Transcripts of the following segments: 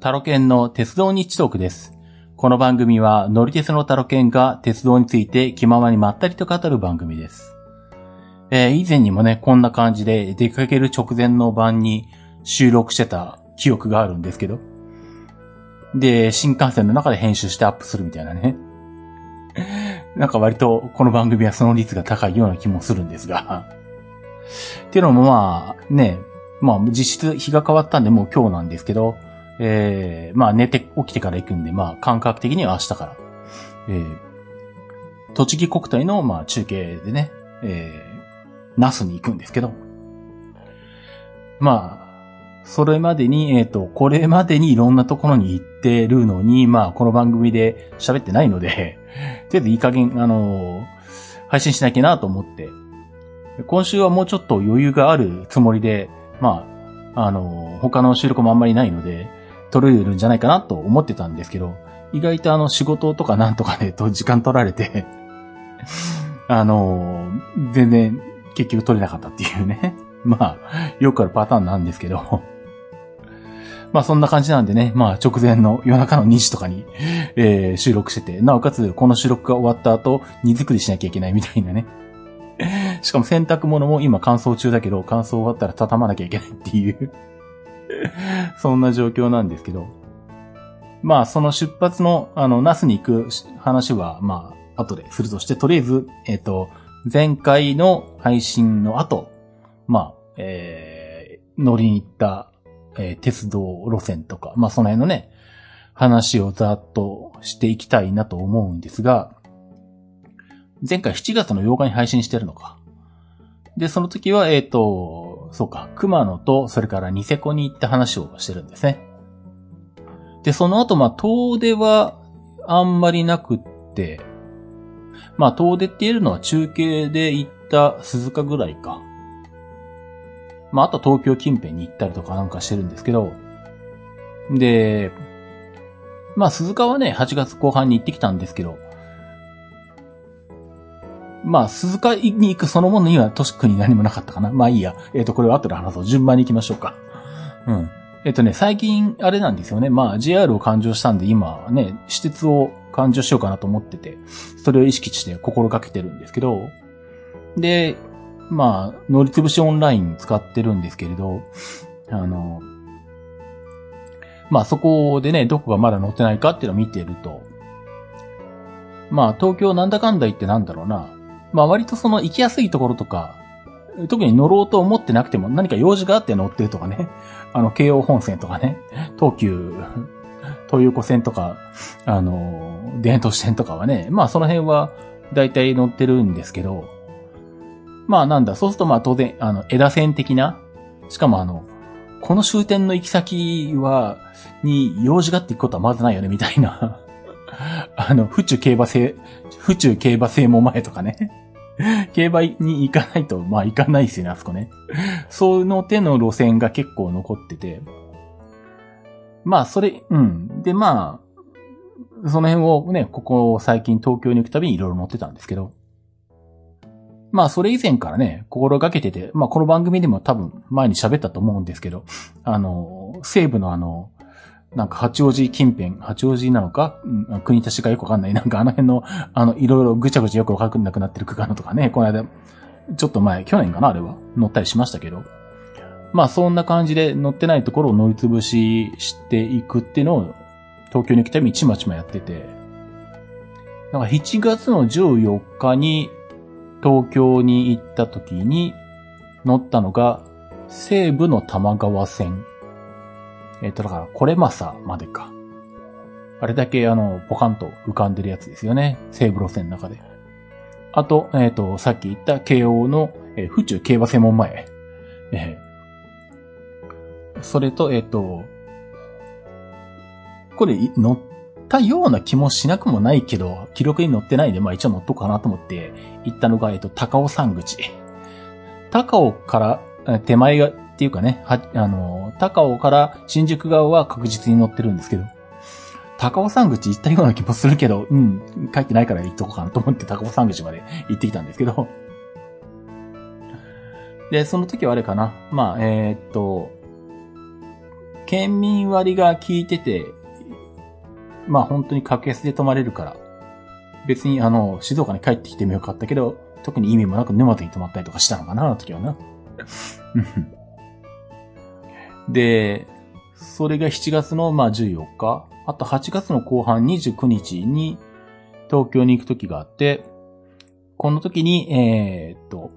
タロケンの鉄道日トークです。この番組は乗り鉄のタロケンが鉄道について気ままにまったりと語る番組です。えー以前にもね、こんな感じで出かける直前の晩に収録してた記憶があるんですけど。で、新幹線の中で編集してアップするみたいなね。なんか割とこの番組はその率が高いような気もするんですが。っていうのもまあね、まあ実質日が変わったんでもう今日なんですけど、えー、まあ寝て起きてから行くんで、まあ感覚的には明日から、えー、栃木国体のまあ中継でね、えー、那須に行くんですけど、まあ、それまでに、えっ、と、これまでにいろんなところに行ってるのに、まあ、この番組で喋ってないので、とりあえずいい加減、あのー配信しなきゃなと思って、今週はもうちょっと余裕があるつもりで、まあ、あの他の収録もあんまりないので、撮れるんじゃないかなと思ってたんですけど、意外とあの仕事とかなんとかでと時間取られて、あの全然結局撮れなかったっていうね。まあ、よくあるパターンなんですけど。まあそんな感じなんでね、まあ直前の夜中の2時とかに、えー収録してて、なおかつこの収録が終わった後、荷造りしなきゃいけないみたいなね。しかも洗濯物も今乾燥中だけど、乾燥終わったら畳まなきゃいけないっていう、そんな状況なんですけど。まあその出発の、あの、ナスに行く話は、まあ後でするとして、とりあえず、えっ、と、前回の配信の後、まあ、えー、乗りに行った、えー鉄道路線とか、まあその辺のね、話をざっとしていきたいなと思うんですが、前回7月の8日に配信してるのか。で、その時は、えっ、と、そうか、熊野と、それからニセコに行った話をしてるんですね。で、その後、まあ、遠出はあんまりなくって、まあ、遠出って言えるのは中継で行った鈴鹿ぐらいか。まあ、あと東京近辺に行ったりとかなんかしてるんですけど、で、まあ、鈴鹿はね、8月後半に行ってきたんですけど、まあ、鈴鹿に行くそのものには特に何もなかったかな。まあいいや。えっ、と、これは後で話そう。順番に行きましょうか。うん。えっ、とね、最近、あれなんですよね。まあ、JR を勘定したんで、今ね、私鉄を勘定しようかなと思ってて、それを意識して心がけてるんですけど、で、まあ、乗りつぶしオンライン使ってるんですけれど、あの、まあそこでね、どこがまだ乗ってないかっていうのを見てると、まあ東京なんだかんだ言ってなんだろうな、まあ割とその行きやすいところとか、特に乗ろうと思ってなくても何か用事があって乗ってるとかね、あの、京王本線とかね、東急、東横線とか、あの、田園都市線とかはね、まあその辺は大体乗ってるんですけど、まあなんだ、そうするとまあ当然、あの、枝線的な、しかもあの、この終点の行き先は、に用事があって行くことはまずないよね、みたいな。あの、府中競馬制、府中競馬制も前とかね。競馬に行かないと、まあ行かないですよね、あそこね。その手の路線が結構残ってて。まあ、それ、うん。で、まあ、その辺をね、ここ最近東京に行くたびにいろいろ乗ってたんですけど。まあ、それ以前からね、心がけてて、まあ、この番組でも多分前に喋ったと思うんですけど、あの、西部のあの、なんか八王子近辺、八王子なのか、うん国立がよくわかんない。なんかあの辺の、あの、いろいろぐちゃぐちゃよくわかんなくなってる区間とかね、この間、ちょっと前、去年かな、あれは、乗ったりしましたけど。まあ、そんな感じで乗ってないところを乗りつぶししていくっていうのを、東京に来たびにちまちまやってて。なんか7月の14日に東京に行った時に乗ったのが西部の玉川線。えっ、と、だから、これまさまでか。あれだけあの、ポカンと浮かんでるやつですよね。西部路線の中で。あと、えっ、と、さっき言った京王の、えー府中競馬専門前。えーそれと、えっ、と、これ乗ったような気もしなくもないけど、記録に載ってないんで、まあ一応乗っとくかなと思って行ったのが、えっ、と、高尾山口。高尾から、手前が、っていうかね、は、あの、高尾から新宿側は確実に乗ってるんですけど、高尾山口行ったような気もするけど、うん、書いてないから行っとこうかなと思って高尾山口まで行ってきたんですけど、で、その時はあれかな。まあ、えーっと、県民割が効いてて、まあ本当に格安で泊まれるから、別にあの、静岡に帰ってきてもよかったけど、特に意味もなく沼津に泊まったりとかしたのかな、あの時はな。で、それが7月のまあ14日、あと8月の後半29日に東京に行く時があって、この時に、えー、っと、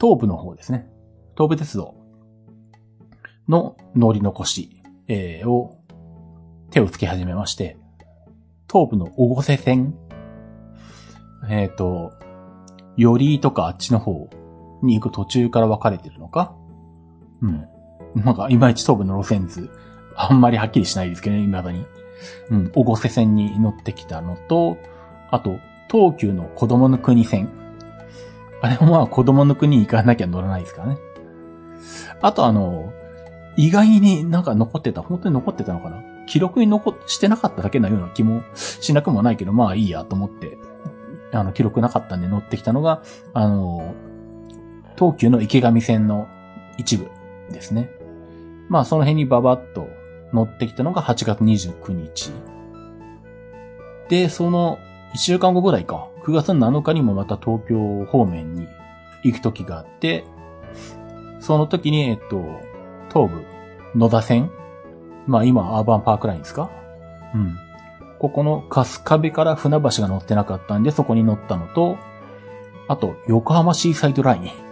東部の方ですね。東部鉄道の乗り残し、えー、を手をつけ始めまして、東部の小越線、えっ、と、よりとかあっちの方に行く途中から分かれてるのかうん。なんか、いまいち東部の路線図、あんまりはっきりしないですけどね、未だに。うん、小越線に乗ってきたのと、あと、東急の子供の国線。あれもまあ子供の国行かなきゃ乗らないですからね。あとあの、意外になんか残ってた、本当に残ってたのかな記録に残してなかっただけのような気もしなくもないけど、まあいいやと思って、あの、記録なかったんで乗ってきたのが、あの、東急の池上線の一部ですね。まあその辺にババッと乗ってきたのが8月29日。で、その1週間後ぐらいか、9月7日にもまた東京方面に行く時があって、その時に、えっと、東部、野田線まあ今、アーバンパークラインですかうん。ここの春日部から船橋が乗ってなかったんで、そこに乗ったのと、あと、横浜シーサイドライン。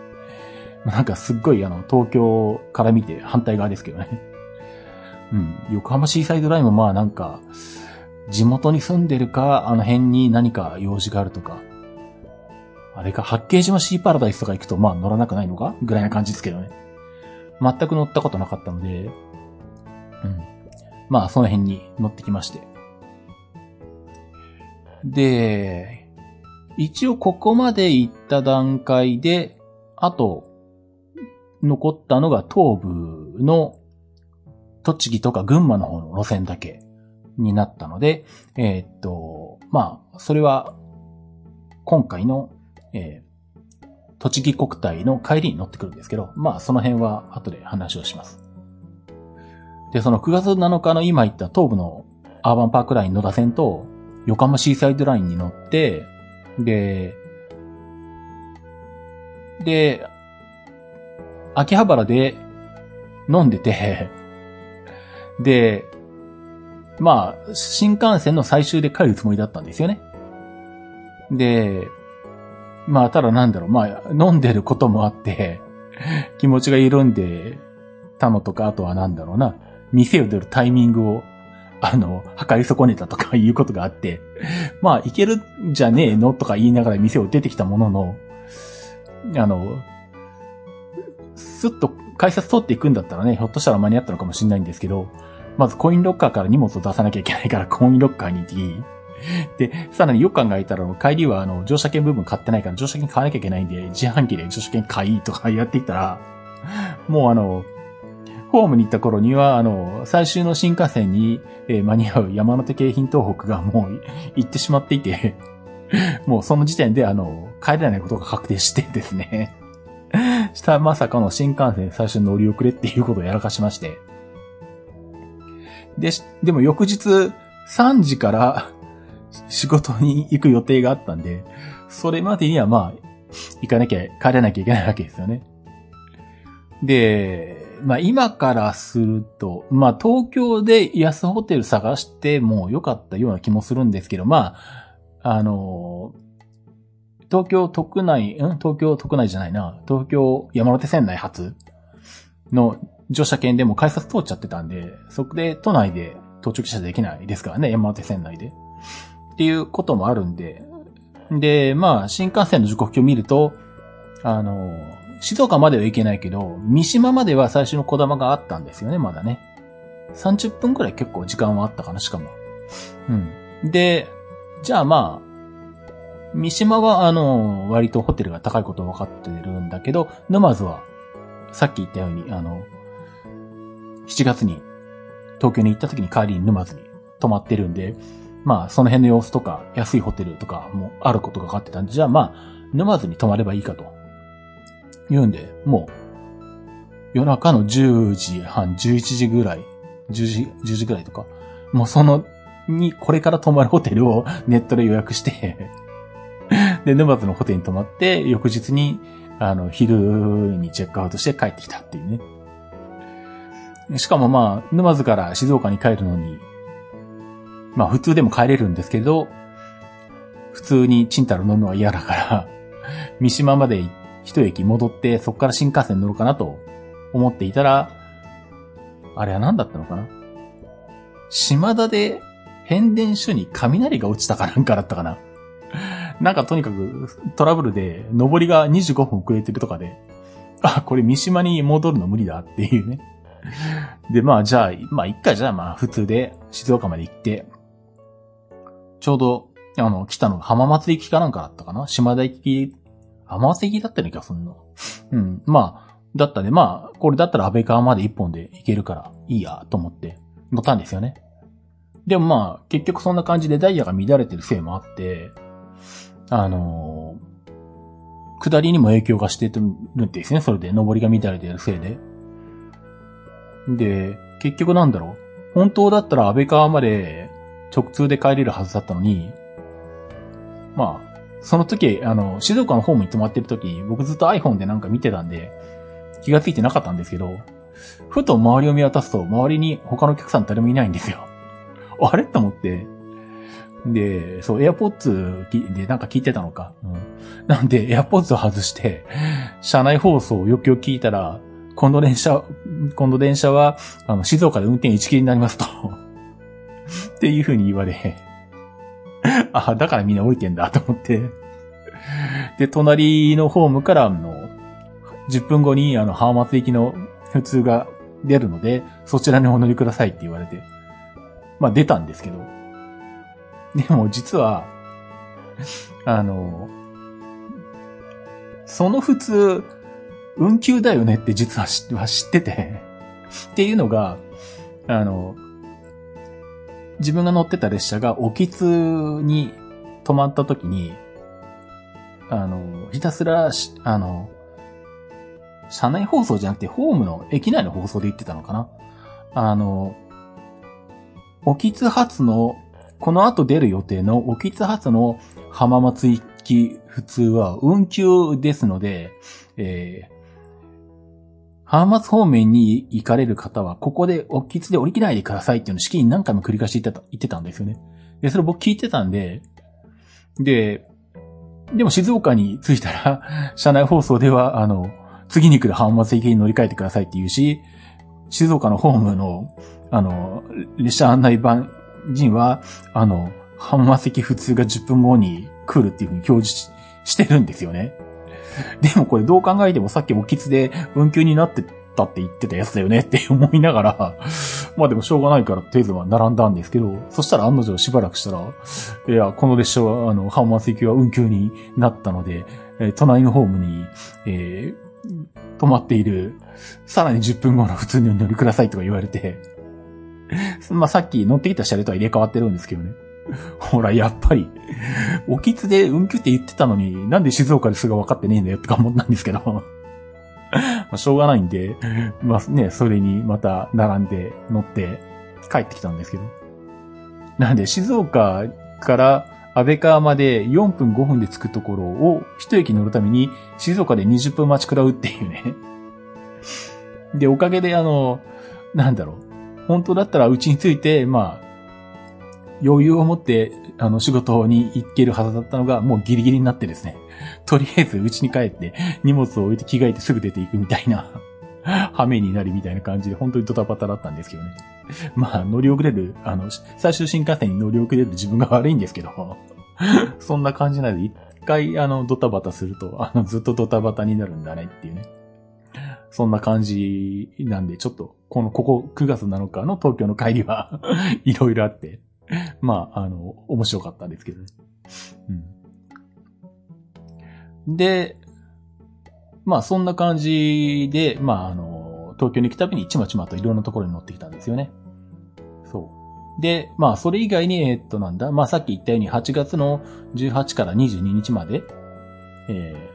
なんかすっごいあの、東京から見て反対側ですけどね。うん。横浜シーサイドラインもまあなんか、地元に住んでるか、あの辺に何か用事があるとか。あれか、八景島シーパラダイスとか行くとまあ乗らなくないのか？ぐらいな感じですけどね。全く乗ったことなかったので、うん。まあその辺に乗ってきまして。で、一応ここまで行った段階で、あと、残ったのが東部の栃木とか群馬の方の路線だけになったので、えー、っと、まあ、それは今回の、えー、栃木国体の帰りに乗ってくるんですけど、まあその辺は後で話をします。で、その9月7日の今言った東部のアーバンパークライン野田線と横浜シーサイドラインに乗って、で、で、秋葉原で飲んでて、で、まあ、新幹線の最終で帰るつもりだったんですよね。で、まあ、ただなんだろう、まあ、飲んでることもあって、気持ちが緩んでたのとか、あとはなんだろうな、店を出るタイミングを、あの、測り損ねたとか いうことがあって、まあ、いけるんじゃねえの？とか言いながら店を出てきたものの、あの、すっと改札取っていくんだったらね、ひょっとしたら間に合ったのかもしれないんですけど、まずコインロッカーから荷物を出さなきゃいけないからコインロッカーに行き、で、さらによく考えたら、帰りはあの、乗車券部分買ってないから乗車券買わなきゃいけないんで、自販機で乗車券買いとかやっていったら、もうあの、ホームに行った頃には、あの、最終の新幹線に、え、間に合う山手京浜東北がもう行ってしまっていて、もうその時点であの、帰れないことが確定してですね。したまさかの新幹線最初に乗り遅れっていうことをやらかしまして。で、でも翌日3時から 仕事に行く予定があったんで、それまでにはまあ、行かなきゃ、帰らなきゃいけないわけですよね。で、まあ今からすると、まあ東京で安ホテル探しても良かったような気もするんですけど、まあ、あの、東京特内、ん？東京特内じゃないな。東京山手線内発の乗車券でも改札通っちゃってたんで、そこで都内で到着車できないですからね、山手線内で。っていうこともあるんで。で、まあ、新幹線の時刻表を見ると、あの、静岡までは行けないけど、三島までは最初の小玉があったんですよね、まだね。30分くらい結構時間はあったかな、しかも。うん。で、じゃあまあ、三島はあの、割とホテルが高いこと分かってるんだけど、沼津は、さっき言ったように、あの、7月に東京に行った時に帰りに沼津に泊まってるんで、まあ、その辺の様子とか、安いホテルとかもあることが分かってたんで、じゃあまあ、沼津に泊まればいいかと。言うんで、もう、夜中の10時半、11時ぐらい10時、10時ぐらいとか。もうその、に、これから泊まるホテルをネットで予約してで、沼津のホテルに泊まって、翌日に、あの、昼にチェックアウトして帰ってきたっていうね。しかもまあ、沼津から静岡に帰るのに、まあ普通でも帰れるんですけど、普通にチンタロ乗るのは嫌だから 三島まで一駅戻って、そこから新幹線乗るかなと思っていたら、あれは何だったのかな島田で変電所に雷が落ちたかなんかだったかななんかとにかくトラブルで、上りが25分遅れてるとかで、あ、これ三島に戻るの無理だっていうね。で、まあじゃあ、まあ一回じゃあまあ普通で静岡まで行って、ちょうど、あの、来たのが浜松行きかなんかだったかな？島田行き、浜松行きだったような気がすんの。うん。まあ、だったね。まあ、これだったら安倍川まで一本で行けるからいいやと思って乗ったんですよね。でもまあ、結局そんな感じでダイヤが乱れてるせいもあって、あの、下りにも影響がしてるんですね。それで、上りが乱れてるせいで。で、結局なんだろう。本当だったら安倍川まで直通で帰れるはずだったのに、まあ、その時、あの、静岡のホームに泊まってる時、僕ずっと iPhone でなんか見てたんで、気がついてなかったんですけど、ふと周りを見渡すと、周りに他のお客さん誰もいないんですよ。あれ？と思って、で、そう、AirPods でなんか聞いてたのか。うん、なんで、AirPods を外して、車内放送をよくよく聞いたら、今度電車、今度電車は、あの、静岡で運転1切りになりますと っていう風に言われ、あ、だからみんな降りてんだと思って。で、隣のホームからあの、10分後にあの、浜松行きの普通が出るので、そちらにお乗りくださいって言われて。まあ出たんですけど。でも実は、あの、その普通、運休だよねって実は知っててっていうのが、あの、自分が乗ってた列車が沖津に止まった時に、あの、ひたすら、あの、車内放送じゃなくて、ホームの駅内の放送で言ってたのかな。あの、沖津発の、この後出る予定の沖津発の浜松行き普通は運休ですので、えー、浜松方面に行かれる方は、ここで、おっきつで降りきないでくださいっていうのを式に何回も繰り返し言ってた、言ってたんですよね。で、それ僕聞いてたんで、で、でも静岡に着いたら、車内放送では、あの、次に来る浜松駅に乗り換えてくださいって言うし、静岡のホームの、あの、列車案内板人は、あの、浜松駅普通が10分後に来るっていうふうに表示してるんですよね。でもこれどう考えてもさっきもキツで運休になってたって言ってたやつだよねって思いながら、まあでもしょうがないからとりあえずは並んだんですけど、そしたら案の定しばらくしたら、いや、この列車は、あの、浜松行きは運休になったので、えー、隣のホームに、えー、止まっている、さらに10分後の普通に乗りくださいとか言われて、まあさっき乗ってきた車両とは入れ替わってるんですけどね。ほら、やっぱり、おきつで運休って言ってたのに、なんで静岡ですが分かってねえんだよってか思ったんですけど。まあ、しょうがないんで、まあね、それにまた並んで乗って帰ってきたんですけど。なんで、静岡から安倍川まで4分5分で着くところを一駅乗るために静岡で20分待ち食らうっていうね。で、おかげであの、なんだろう。本当だったらうちに着いて、まあ、余裕を持って、あの、仕事に行けるはずだったのが、もうギリギリになってですね。とりあえず家に帰って、荷物を置いて着替えてすぐ出ていくみたいな、羽目になりみたいな感じで、本当にドタバタだったんですけどね。まあ、乗り遅れる、あの、最終新幹線に乗り遅れる自分が悪いんですけど、そんな感じなので、一回、あの、ドタバタすると、あの、ずっとドタバタになるんだねっていうね。そんな感じなんで、ちょっと、この、ここ9月7日の東京の帰りは いろいろあって、まあ、あの、面白かったんですけどね。うん。で、まあ、そんな感じで、まあ、あの、東京に来たびにちまちまといろんなところに乗ってきたんですよね。そう。で、まあ、それ以外に、えっと、なんだ、まあ、さっき言ったように8月の18から22日まで、え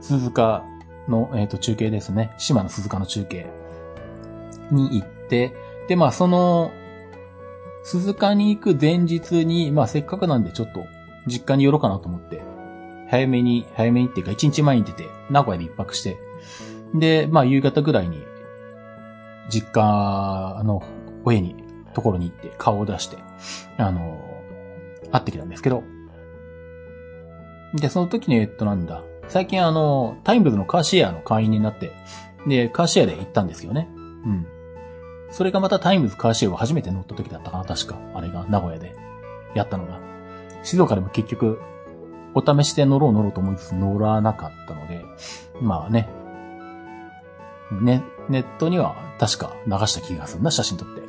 ー、鈴鹿の、えっ、と、中継ですね。島の鈴鹿の中継に行って、で、まあその、鈴鹿に行く前日に、まあせっかくなんでちょっと実家に寄ろうかなと思って、早めに、早めにっていうか一日前に出て、名古屋で一泊して、で、まあ夕方ぐらいに、実家の親に、ところに行って顔を出して、あの、会ってきたんですけど、で、その時に、えっとなんだ、最近あの、タイムズのカーシェアの会員になって、で、カーシェアで行ったんですよね。うん。それがまたタイムズカーシェアを初めて乗った時だったかな、確か。あれが、名古屋で。やったのが。静岡でも結局、お試しで乗ろう乗ろうと思いつつ乗らなかったので、まあね。ね、ネットには確か流した気がするな、写真撮って。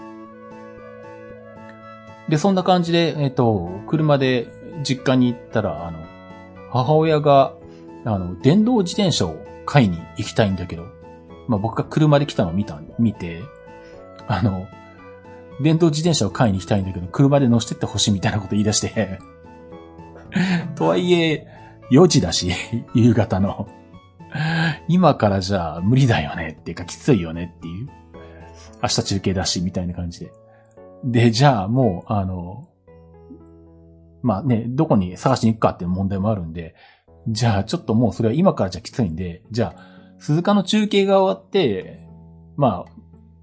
で、そんな感じで、えっ、と、車で実家に行ったら、あの、母親が、あの、電動自転車を買いに行きたいんだけど、まあ僕が車で来たのを見た、見て、あの、電動自転車を買いに行きたいんだけど、車で乗せてってほしいみたいなこと言い出してとはいえ、4時だし、夕方の。今からじゃあ無理だよねっていうかきついよねっていう。明日中継だし、みたいな感じで。で、じゃあもう、あの、まあね、どこに探しに行くかっていう問題もあるんで、じゃあちょっともうそれは今からじゃきついんで、じゃあ、鈴鹿の中継が終わって、まあ、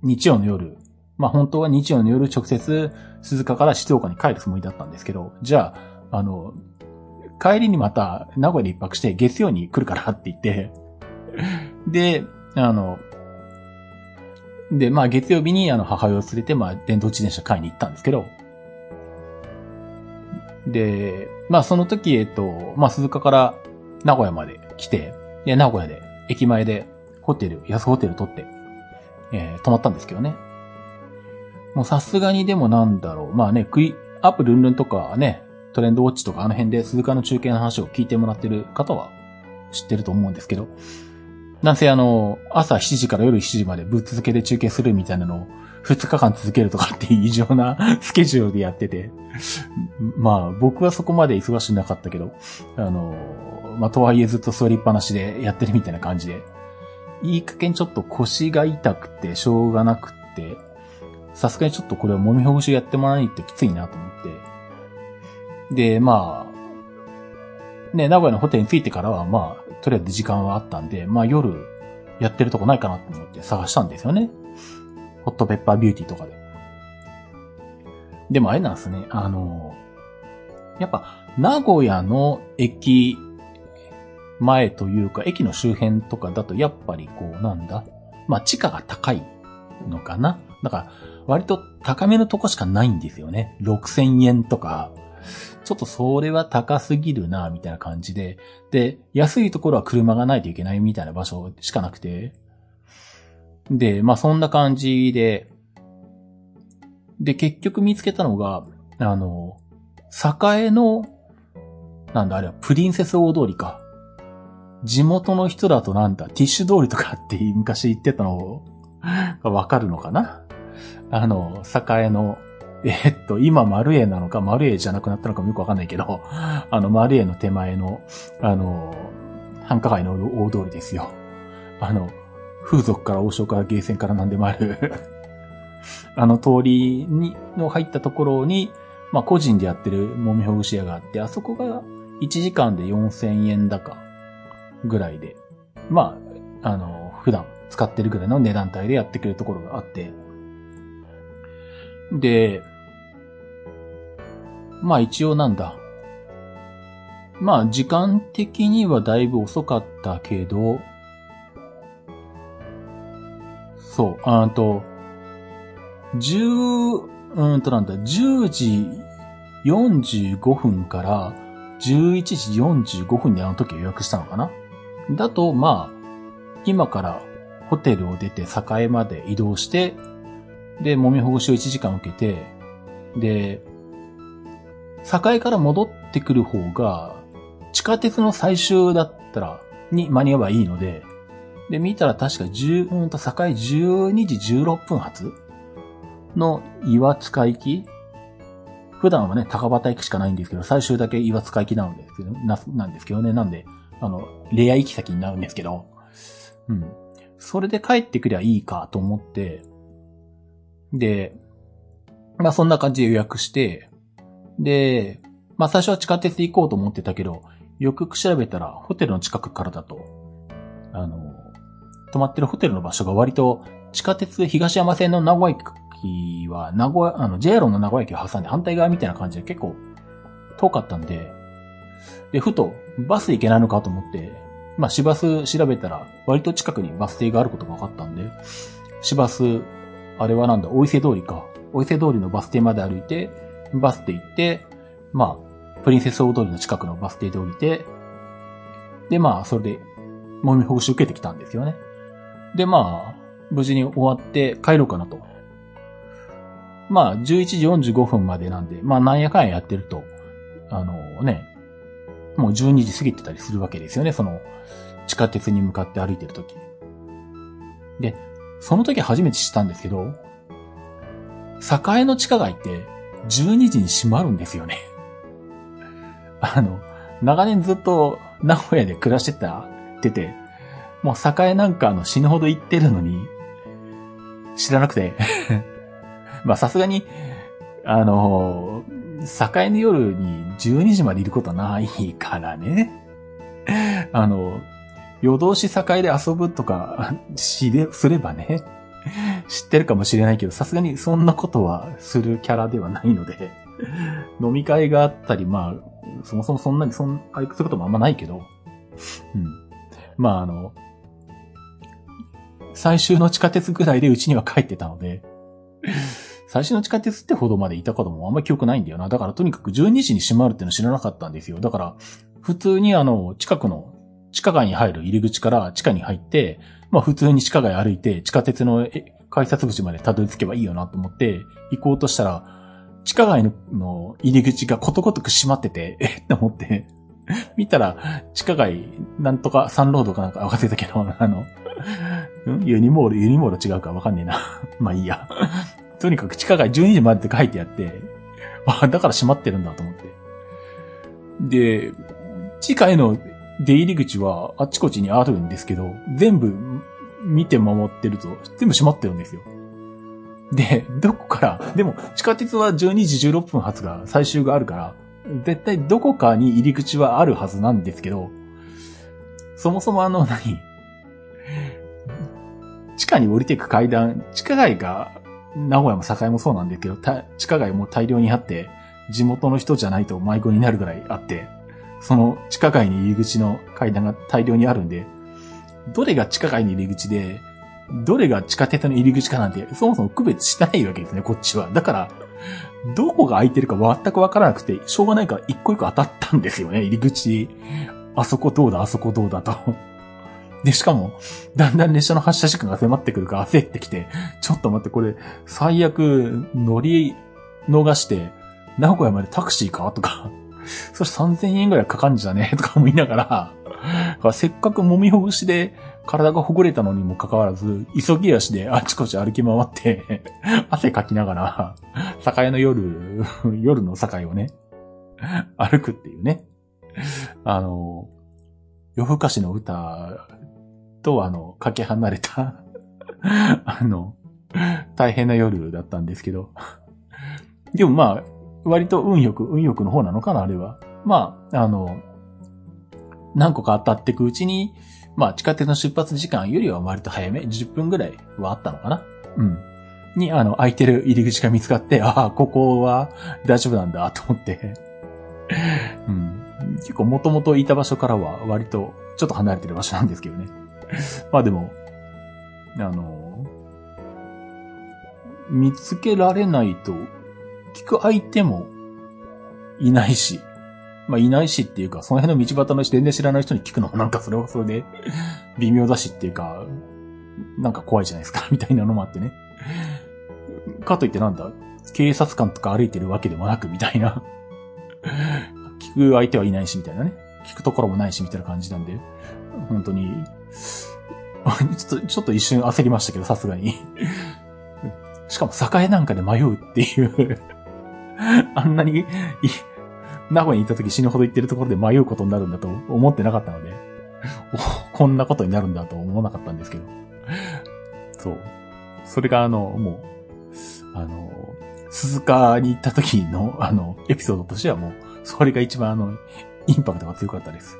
日曜の夜、まあ本当は日曜の夜直接鈴鹿から静岡に帰るつもりだったんですけど、じゃあ、あの、帰りにまた名古屋で一泊して月曜に来るからって言って、で、あの、で、まあ月曜日にあの母親を連れて、まあ電動自転車買いに行ったんですけど、で、まあその時、えっと、まあ鈴鹿から名古屋まで来て、で、名古屋で、駅前でホテル、安ホテル取って、えー、泊まったんですけどね。もうさすがにでもなんだろう。まあね、クイ、アップルンルンとかね、トレンドウォッチとかあの辺で鈴鹿の中継の話を聞いてもらってる方は知ってると思うんですけど、なんせあの、朝7時から夜7時までぶっ続けで中継するみたいなのを2日間続けるとかっていう異常な スケジュールでやってて、まあ僕はそこまで忙しくなかったけど、あの、まあとはいえずっと座りっぱなしでやってるみたいな感じで、いい加減ちょっと腰が痛くてしょうがなくって、さすがにちょっとこれは揉みほぐしやってもらわないときついなと思って。で、まあ、ね、名古屋のホテルに着いてからは、まあ、とりあえず時間はあったんで、まあ夜やってるとこないかなと思って探したんですよね。ホットペッパービューティーとかで。でもあれなんですね、あの、やっぱ名古屋の駅前というか、駅の周辺とかだとやっぱりこうなんだ、まあ地価が高いのかな？だから割と高めのとこしかないんですよね。6000円とか、ちょっとそれは高すぎるな、みたいな感じで。で、安いところは車がないといけないみたいな場所しかなくて。で、まあそんな感じで、で、結局見つけたのが、あの、栄の、なんだあれは、プリンセス大通りか。地元の人だとなんだ、ティッシュ通りとかって昔言ってたのがわかるのかな？あの、栄の、え、っと、今、丸栄なのか、丸栄じゃなくなったのかもよくわかんないけど、あの、丸栄の手前の、あの、繁華街の大通りですよ。あの、風俗から王将からゲーセンから何でもある。あの通りに、の入ったところに、まあ個人でやってるもみほぐし屋があって、あそこが1時間で4000円だかぐらいで、まあ、あの、普段使ってるぐらいの値段帯でやってくれるところがあって、で、まあ一応なんだ。まあ時間的にはだいぶ遅かったけど、そう、あと、10、うんとなんだ、10時45分から11時45分にあの時予約したのかな。だと、まあ、今からホテルを出て栄まで移動して、で、揉みほぐしを1時間受けて、で、栄から戻ってくる方が、地下鉄の最終だったら、に間に合えばいいので、で、見たら確か10、うんと、境12時16分発の岩塚行き普段はね、高畑行きしかないんですけど、最終だけ岩塚行きなんですけど、な、なんですけどね。なんで、あの、レア行き先になるんですけど、うん。それで帰ってくりゃいいかと思って、で、まあそんな感じで予約して、で、まあ最初は地下鉄で行こうと思ってたけど、よく調べたら、ホテルの近くからだと、あの、泊まってるホテルの場所が割と、地下鉄東山線の名古屋駅は、名古屋、あの、JR の名古屋駅を挟んで反対側みたいな感じで結構遠かったんで、で、ふとバス行けないのかと思って、まあ、市バス調べたら、割と近くにバス停があることが分かったんで、市バス、あれはなんだ、大伊勢通りか。大伊勢通りのバス停まで歩いて、バスで行って、まあ、プリンセス大通りの近くのバス停で降りて、で、まあ、それで、揉みほぐし受けてきたんですよね。で、まあ、無事に終わって帰ろうかなと。まあ、11時45分までなんで、まあ、なんやかんややってると、あのね、もう12時過ぎてたりするわけですよね、その、地下鉄に向かって歩いてる時。で、その時初めて知ったんですけど、栄の地下街って12時に閉まるんですよね。あの、長年ずっと名古屋で暮らしてた、ってて、もう栄なんかの死ぬほど行ってるのに、知らなくて まあさすがに、あの、栄の夜に12時までいることはないからね。あの、夜通し栄で遊ぶとか、しれ、すればね、知ってるかもしれないけど、さすがにそんなことはするキャラではないので、飲み会があったり、まあ、そもそもそんなに、そん、あいくこともあんまないけど、うん。まあ、あの、最終の地下鉄ぐらいでうちには帰ってたので、最初の地下鉄ってほどまでいたこともあんまり記憶ないんだよな。だからとにかく12時に閉まるっての知らなかったんですよ。だから、普通にあの、近くの地下街に入る入り口から地下に入って、まあ普通に地下街歩いて地下鉄の改札口までたどり着けばいいよなと思って行こうとしたら、地下街の入り口がことごとく閉まってて、えって思って、見たら、地下街、なんとか、サンロードかなんか分かってたけど、あの、ユニモール、ユニモール違うか分かんねえな。まあいいや。とにかく地下街12時までって書いてあって、あ、だから閉まってるんだと思って。で、地下への出入り口はあっちこっちにあるんですけど、全部見て守ってると全部閉まってるんですよ。で、どこから、でも地下鉄は12時16分発が最終があるから、絶対どこかに入り口はあるはずなんですけど、そもそもあの何、地下に降りていく階段、地下街が、名古屋も境もそうなんですけど、地下街も大量にあって、地元の人じゃないと迷子になるぐらいあって、その地下街に入り口の階段が大量にあるんで、どれが地下街の入り口で、どれが地下鉄の入り口かなんて、そもそも区別してないわけですね、こっちは。だから、どこが空いてるか全くわからなくて、しょうがないから一個一個当たったんですよね、入り口。あそこどうだ、あそこどうだと。で、しかも、だんだん列車の発車時間が迫ってくるから焦ってきて、ちょっと待って、これ、最悪、乗り逃して、名古屋までタクシーか？とか、そして3000円ぐらいかかんじゃね？とか思いながら、せっかく揉みほぐしで体がほぐれたのにもかかわらず、急ぎ足であちこち歩き回って汗かきながら、境の夜、夜の境をね、歩くっていうね。あの、夜更かしの歌と、あの、かけ離れた あの、大変な夜だったんですけど。でもまあ、割と運よく、運よくの方なのかな、あれは。まあ、あの、何個か当たっていくうちに、まあ、地下鉄の出発時間よりは割と早め、10分ぐらいはあったのかな。うん。に、あの、空いてる入り口が見つかって、ああ、ここは大丈夫なんだ、と思ってうん。結構もともといた場所からは割とちょっと離れてる場所なんですけどね。まあでも、あの、見つけられないと、聞く相手もいないし、まあ、いないしっていうか、その辺の道端の人全然知らない人に聞くのもなんかそれはそれで 微妙だしっていうか、なんか怖いじゃないですか、みたいなのもあってね。かといってなんだ、警察官とか歩いてるわけでもなく、みたいな。聞く相手はいないし、みたいなね。聞くところもないし、みたいな感じなんで、本当に、ちょっと、ちょっと一瞬焦りましたけど、さすがに。しかも、栄なんかで迷うっていうあんなに、名古屋に行った時死ぬほど行ってるところで迷うことになるんだと思ってなかったので、こんなことになるんだと思わなかったんですけど。そう。それがあの、もう、あの、鈴鹿に行った時の、あの、エピソードとしてはもう、それが一番あの、インパクトが強かったです。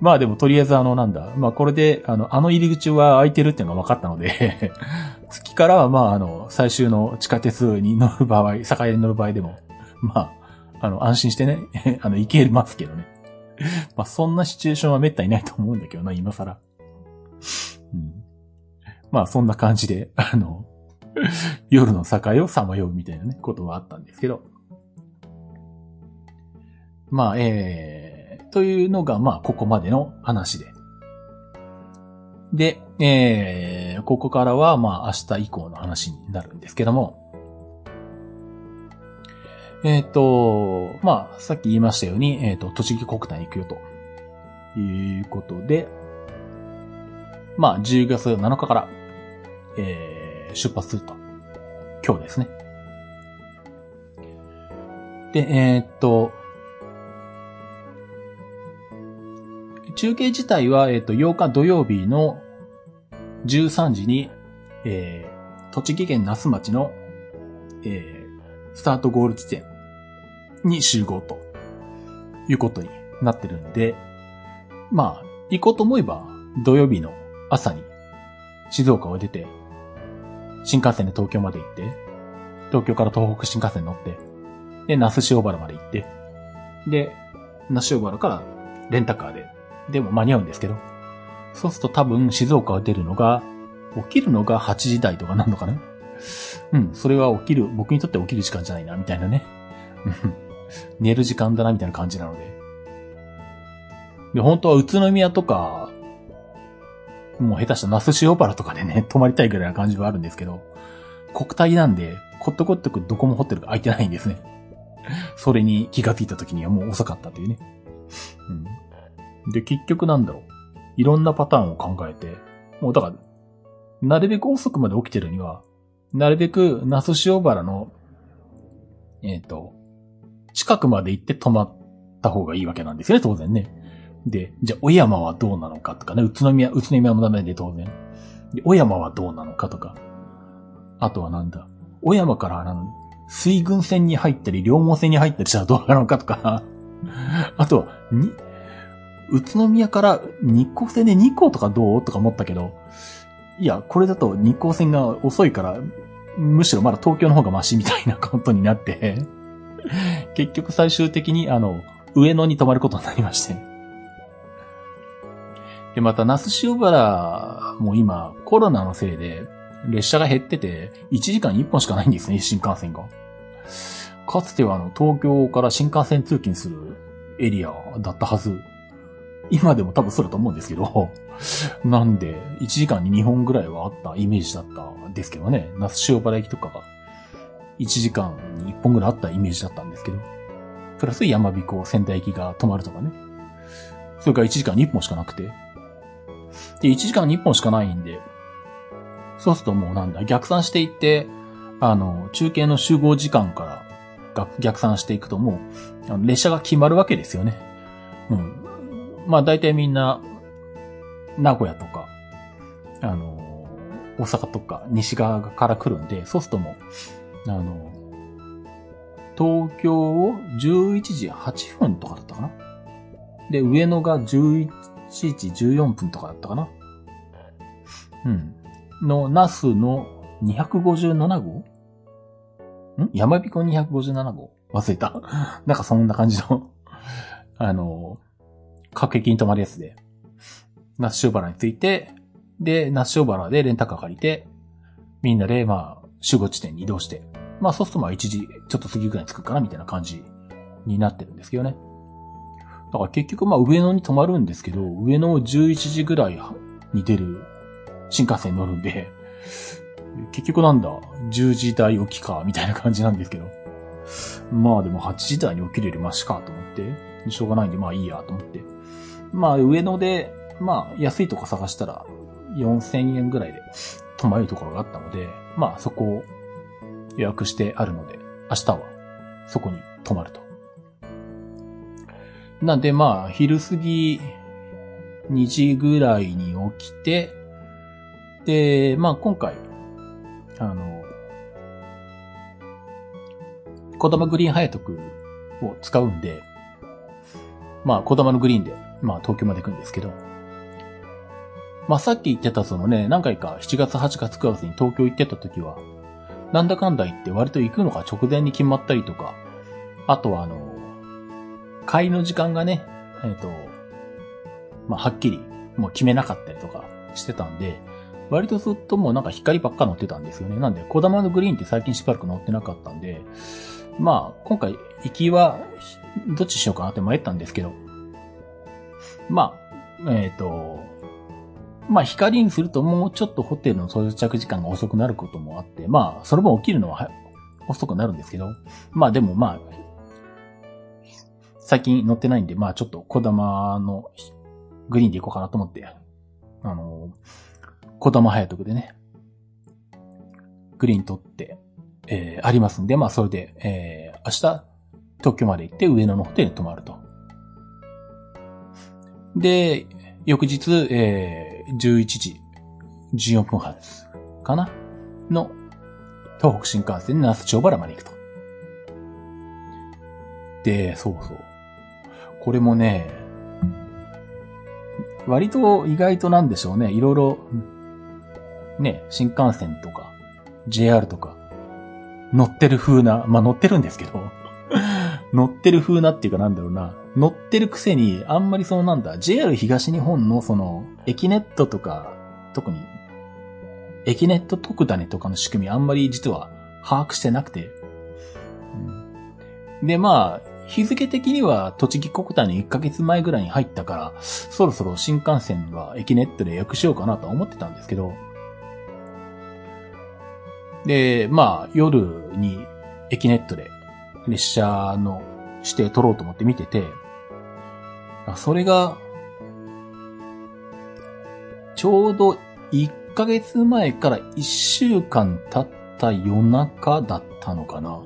まあでもとりあえずあのなんだ、まあこれであの、あの入り口は開いてるっていうのが分かったので 月からはまああの、最終の地下鉄に乗る場合、酒屋に乗る場合でも、まあ、あの、安心してね、あの、行けますけどね。まあそんなシチュエーションは滅多にないと思うんだけどな、今更。うん、まあそんな感じで、あの、夜の境をさまようみたいなね、ことはあったんですけど。まあ、えー、というのが、まあ、ここまでの話で。で、えー、ここからは、まあ、明日以降の話になるんですけども、えっ、ー、と、まあ、さっき言いましたように、えっ、ー、と、栃木国体に行くよと、いうことで、まあ、10月7日から、えー、出発すると。今日ですね。で、えっ、ー、と、中継自体は、えっ、と、8日土曜日の13時に、えー、栃木県那須町の、えー、スタートゴール地点に集合ということになってるんで、まあ、行こうと思えば土曜日の朝に静岡を出て、新幹線で東京まで行って、東京から東北新幹線乗って、で、那須塩原まで行って、で、那須塩原からレンタカーででも間に合うんですけど。そうすると多分静岡が出るのが、起きるのが8時台とかなんのかな？うん、それは起きる、僕にとって起きる時間じゃないな、みたいなね。寝る時間だな、みたいな感じなので。で、本当は宇都宮とか、もう下手した那須塩原とかでね、泊まりたいぐらいな感じはあるんですけど、国体なんで、こっとこっとくどこもホテルが空いてないんですね。それに気がついた時にはもう遅かったというね。で、結局なんだろう。いろんなパターンを考えて、もうだから、なるべく遅くまで起きてるには、なるべく那須塩原の、えっ、ー、と、近くまで行って泊まった方がいいわけなんですよね、当然ね。で、じゃあ、小山はどうなのかとかね、宇都宮、宇都宮もダメで当然。で、小山はどうなのかとか。あとはなんだ。小山からあの、水軍線に入ったり、両門線に入ったりしたらどうなのかとか。あとは、に、宇都宮から日光線で日光とかどう？とか思ったけど、いや、これだと日光線が遅いから、むしろまだ東京の方がマシみたいなことになって 結局最終的にあの、上野に泊まることになりまして。で、また、那須塩原も今、コロナのせいで、列車が減ってて、1時間1本しかないんですね、新幹線が。かつてはあの、東京から新幹線通勤するエリアだったはず。今でも多分そうだと思うんですけど、なんで、1時間に2本ぐらいはあったイメージだったんですけどね、那須塩原駅とかが1時間に1本ぐらいあったイメージだったんですけど、プラス山彦仙台駅が止まるとかね。それから1時間に1本しかなくて。で、1時間に1本しかないんで、そうするともうなんだ、逆算していって、あの、中継の集合時間から逆算していくともう、列車が決まるわけですよね。うん。まあ大体みんな、名古屋とか、あの、大阪とか西側から来るんで、そうするともう、あの、東京を11時8分とかだったかな？で、上野が11時14分とかだったかな？うん。の、ナスの257号？ん？山彦257号？忘れた。なんかそんな感じのあの、各駅に泊まるやつで、那須塩原に着いて、で、那須塩原でレンタカー借りて、みんなで、まあ、集合地点に移動して、まあ、そうするとまあ、1時、ちょっと過ぎぐらいに着くかな、みたいな感じになってるんですけどね。だから結局、まあ、上野に泊まるんですけど、上野を11時ぐらいに出る新幹線に乗るんで、結局なんだ、10時台起きか、みたいな感じなんですけど。まあでも8時台に起きるよりマシかと思って、しょうがないんでまあいいやと思って。まあ上野で、まあ安いとこ探したら4000円ぐらいで泊まるところがあったので、まあそこを予約してあるので、明日はそこに泊まると。なんでまあ昼過ぎ2時ぐらいに起きて、で、まあ今回、あの、小玉グリーンハヤトクを使うんで、まあ、小玉のグリーンで、まあ、東京まで行くんですけど、まあ、さっき言ってたそのね、何回か7月、8月、9月に東京行ってた時は、なんだかんだ言って割と行くのが直前に決まったりとか、あとはあの、会の時間がね、えっ、と、まあ、はっきりもう決めなかったりとかしてたんで、割とずっともうなんか光ばっか乗ってたんですよね。なんで、小玉のグリーンって最近しばらく乗ってなかったんで、まあ、今回、行きは、どっちしようかなって迷ったんですけど、まあ、えっ、ー、と、まあ、光にするともうちょっとホテルの到着時間が遅くなることもあって、まあ、その分起きるのは遅くなるんですけど、まあでもまあ、最近乗ってないんで、まあちょっと小玉のグリーンで行こうかなと思って、あの、小玉早徳でね、グリーン取って、えー、ありますんで、まあそれで、えー、明日、東京まで行って上野のホテルに泊まると。で、翌日、えー、11時14分発かな？の東北新幹線で那須町原まで行くと。で、そうそう。これもね、割と意外となんでしょうね。いろいろ、ね、新幹線とか、JR とか、乗ってる風な、まあ乗ってるんですけど、乗ってる風なっていうかなんだろうな、乗ってるくせに、あんまりそのなんだ、JR 東日本のその、エキネットとか、特に、エキネット特ダネとかの仕組みあんまり実は把握してなくて。で、まあ、日付的には栃木国体の1ヶ月前ぐらいに入ったから、そろそろ新幹線は駅ネットで予約しようかなと思ってたんですけど、で、まあ、夜に駅ネットで列車の指定取ろうと思って見てて、それが、ちょうど1ヶ月前から1週間経った夜中だったのかな。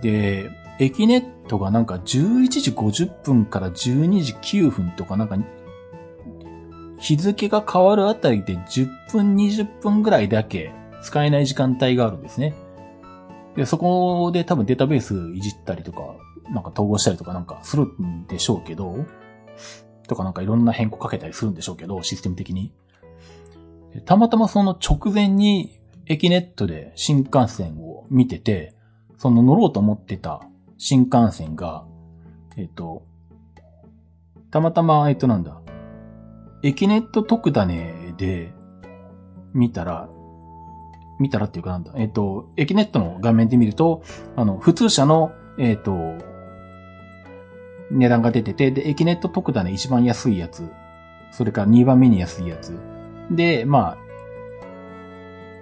で、エキネットがなんか11時50分から12時9分とかなんか、日付が変わるあたりで10分20分ぐらいだけ使えない時間帯があるんですね。で、そこで多分データベースいじったりとか、なんか統合したりとかなんかするんでしょうけど、とかなんかいろんな変更かけたりするんでしょうけど、システム的に。たまたまその直前にエキネットで新幹線を見てて、その乗ろうと思ってた新幹線が、えっと、たまたま、えっとなんだ、エキネット特ダネで見たら、見たらっていうかなんだ、えっと、エキネットの画面で見ると、あの、普通車の、えっと、値段が出てて、で、エキネット特ダネ一番安いやつ、それから2番目に安いやつ、で、まあ、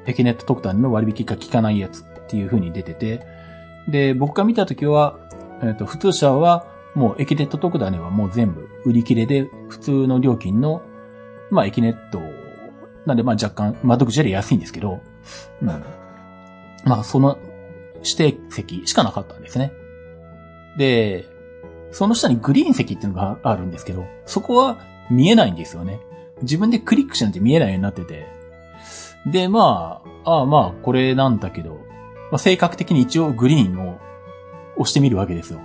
エキネット特ダネの割引が効かないやつっていう風に出てて、で、僕が見たときは、えっ、ー、と、普通車は、もうエキネット特ダネはもう全部売り切れで、普通の料金の、まあ、エキネット、なんで、まあ、若干、窓口より安いんですけど、うん。まあ、その指定席しかなかったんですね。で、その下にグリーン席っていうのがあるんですけど、そこは見えないんですよね。自分でクリックしないと見えないようになってて。で、まあ、ああまあ、これなんだけど、まあ、性格的に一応グリーンを押してみるわけですよ。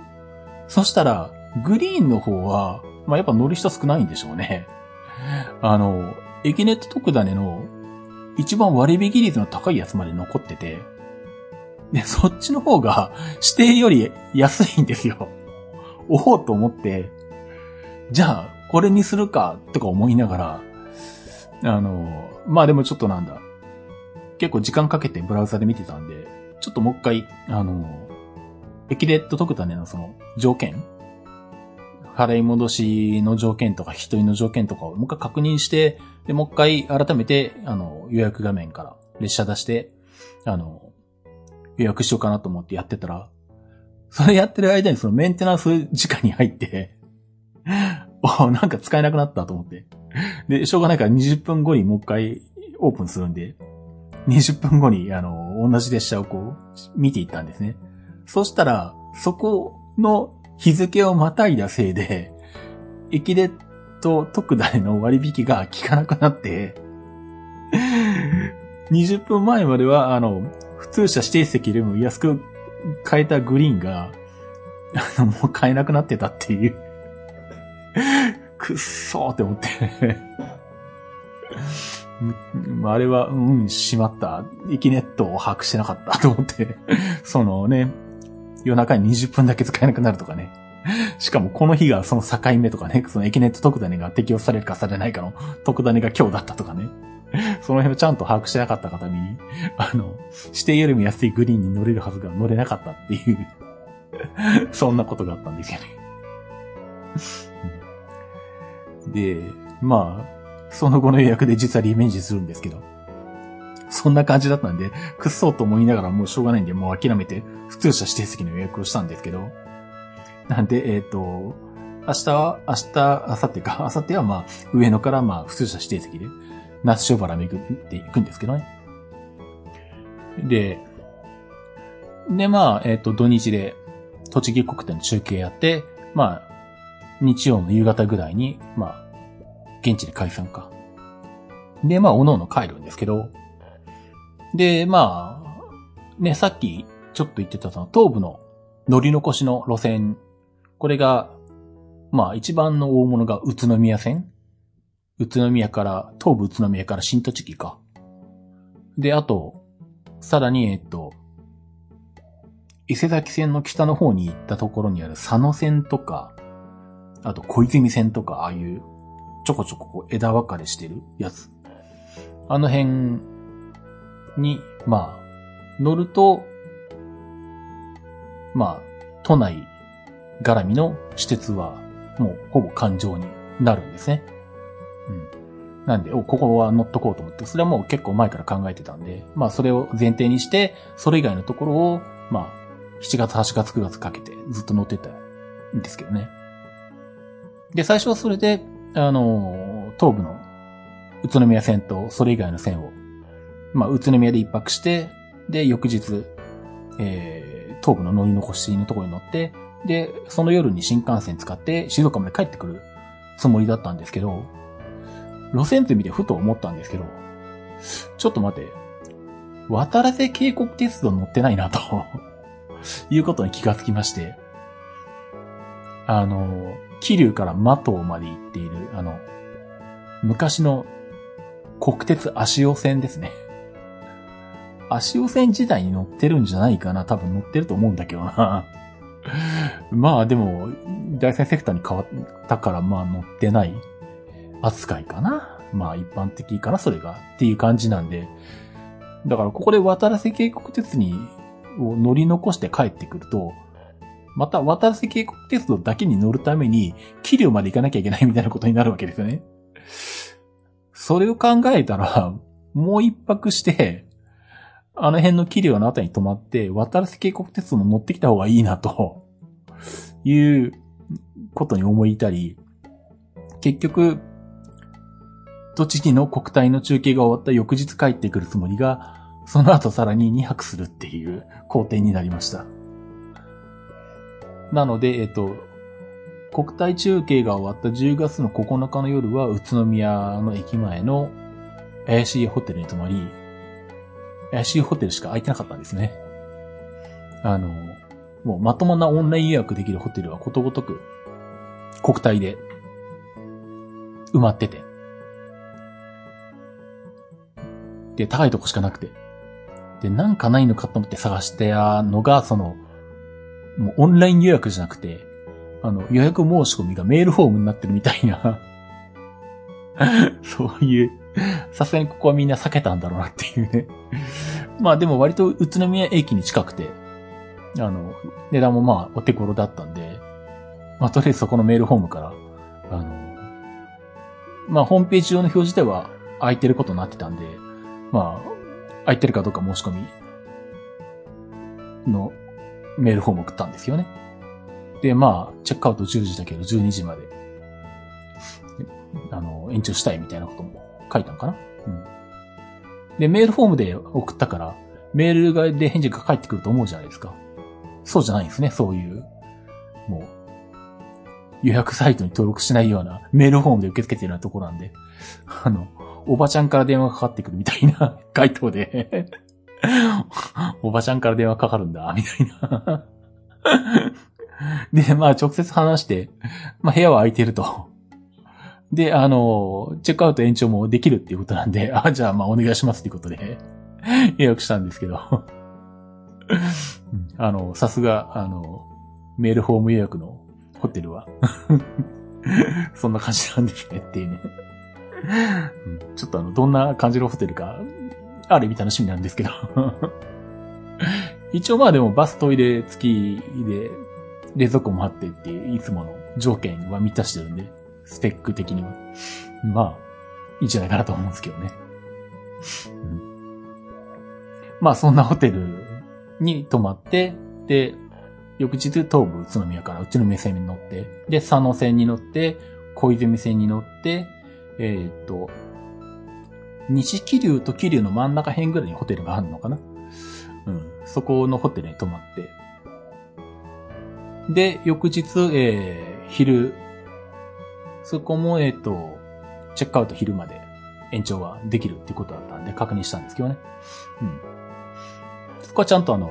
そしたら、グリーンの方は、まあ、やっぱ乗る人少ないんでしょうね。あの、エキネット特ダネの一番割引率の高いやつまで残ってて、で、そっちの方が 指定より安いんですよ。おおと思って、じゃあ、これにするか、とか思いながら、あの、まあでもちょっとなんだ。結構時間かけてブラウザで見てたんで、ちょっともう一回、あの、エキレット特ダネのその条件払い戻しの条件とか、一人の条件とかをもう一回確認して、で、もう一回改めて、あの、予約画面から列車出して、あの、予約しようかなと思ってやってたら、それやってる間にそのメンテナンス時間に入って おなんか使えなくなったと思って。で、しょうがないから20分後にもう一回オープンするんで、20分後に、あの、同じ列車をこう、見ていったんですね。そしたら、そこの日付をまたいだせいで、駅でと特大の割引が効かなくなって、20分前までは、あの、普通車指定席でも安く変えたグリーンが、あの、もう買えなくなってたっていう。くっそーって思ってあれは、うん、しまった。イキネットを把握してなかったと思ってそのね、夜中に20分だけ使えなくなるとかね。しかもこの日がその境目とかね、そのエキネット特ダネが適用されるかされないかの特ダネが今日だったとかね。その辺をちゃんと把握してなかった方に、あの、指定よりも安いグリーンに乗れるはずが乗れなかったっていう そんなことがあったんですよねで、まあ、その後の予約で実はリベンジするんですけど、そんな感じだったんで、くっそうと思いながらもうしょうがないんで、もう諦めて、普通車指定席の予約をしたんですけど、なんで、えっ、ー、と、明日は、明日、明後日か、明後日はまあ、上野からまあ、普通車指定席で、那須塩原巡っていくんですけどね。で、で、まあ、えっ、ー、と、土日で、栃木国体の中継やって、まあ、日曜の夕方ぐらいに、まあ、現地で解散か。で、まあ、おのおの帰るんですけど、で、まあ、ね、さっきちょっと言ってたその東部の乗り残しの路線、これが、まあ一番の大物が宇都宮線？宇都宮から、東部宇都宮から新栃木か。で、あと、さらに、えっと、伊勢崎線の北の方に行ったところにある佐野線とか、あと小泉線とか、ああいうちょこちょここう枝分かれしてるやつ。あの辺に、まあ、乗ると、まあ、都内絡みの施設はもうほぼ環状になるんですね。うん。なんで、お、ここは乗っとこうと思って、それはもう結構前から考えてたんで、まあそれを前提にして、それ以外のところを、まあ、7月、8月、9月かけてずっと乗ってたんですけどね。で、最初はそれで、あの、東部の宇都宮線とそれ以外の線を、まあ、宇都宮で一泊して、で、翌日、えー、東部の乗り残しのところに乗って、で、その夜に新幹線使って静岡まで帰ってくるつもりだったんですけど、路線図見てふと思ったんですけど、ちょっと待って、渡良瀬渓谷鉄道乗ってないなと いうことに気がつきまして、あの、桐生からマトまで行っている、あの、昔の国鉄足尾線ですね。足尾線時代に乗ってるんじゃないかな。多分乗ってると思うんだけどな。まあでも、大戦セクターに変わったから、まあ乗ってない扱いかな。まあ一般的かな、それが。っていう感じなんで。だからここで渡良瀬渓谷鉄にを乗り残して帰ってくると、また渡良瀬渓谷鉄道だけに乗るために、桐生まで行かなきゃいけないみたいなことになるわけですよね。それを考えたら、もう一泊して、あの辺の桐生のあたりに泊まって、渡良瀬渓谷鉄道も乗ってきた方がいいな、と いうことに思いたり、結局、栃木の国体の中継が終わった翌日帰ってくるつもりが、その後さらに2泊するっていう工程になりました。なので、えっと、国体中継が終わった10月の9日の夜は宇都宮の駅前の怪しいホテルに泊まり、怪しいホテルしか空いてなかったんですね。あの、もうまともなオンライン予約できるホテルはことごとく国体で埋まってて。で、高いとこしかなくて。で、なんかないのかと思って探してたのが、その、もうオンライン予約じゃなくて、あの、予約申し込みがメールフォームになってるみたいな そういう、さすがにここはみんな避けたんだろうなっていうね まあでも割と宇都宮駅に近くて、あの、値段もまあお手頃だったんで、まあとりあえずそこのメールフォームから、あの、まあホームページ上の表示では空いてることになってたんで、まあ、空いてるかどうか申し込みのメールフォーム送ったんですよね。で、まあ、チェックアウト10時だけど12時まで、あの、延長したいみたいなことも書いたのかな？うん。で、メールフォームで送ったから、メールで返事が返ってくると思うじゃないですか。そうじゃないんですね、そういう、もう、予約サイトに登録しないようなメールフォームで受け付けてるようなとこなんで、あの、おばちゃんから電話かかってくるみたいな回答でおばちゃんから電話かかるんだ、みたいな。で、まあ直接話して、まあ部屋は空いてると。で、あの、チェックアウト延長もできるっていうことなんで、あ、じゃあまあお願いしますっていうことで 予約したんですけど。あの、さすが、あの、メールフォーム予約のホテルは そんな感じなんですねっていうね。ちょっとあの、どんな感じのホテルか、ある意味楽しみなんですけど。一応まあでもバストイレ付きで冷蔵庫もあってっていういつもの条件は満たしてるんで、スペック的には。まあ、いいんじゃないかなと思うんですけどね。うん、まあそんなホテルに泊まって、で、翌日東部宇都宮から宇都宮線に乗って、で、佐野線に乗って、小泉線に乗って、えー、っと、西桐生と桐生の真ん中辺ぐらいにホテルがあるのかなうん。そこのホテルに泊まって。で、翌日、えー、昼、そこも、えっ、と、チェックアウト昼まで延長はできるっていうことだったんで確認したんですけどね。うん。そこはちゃんとあの、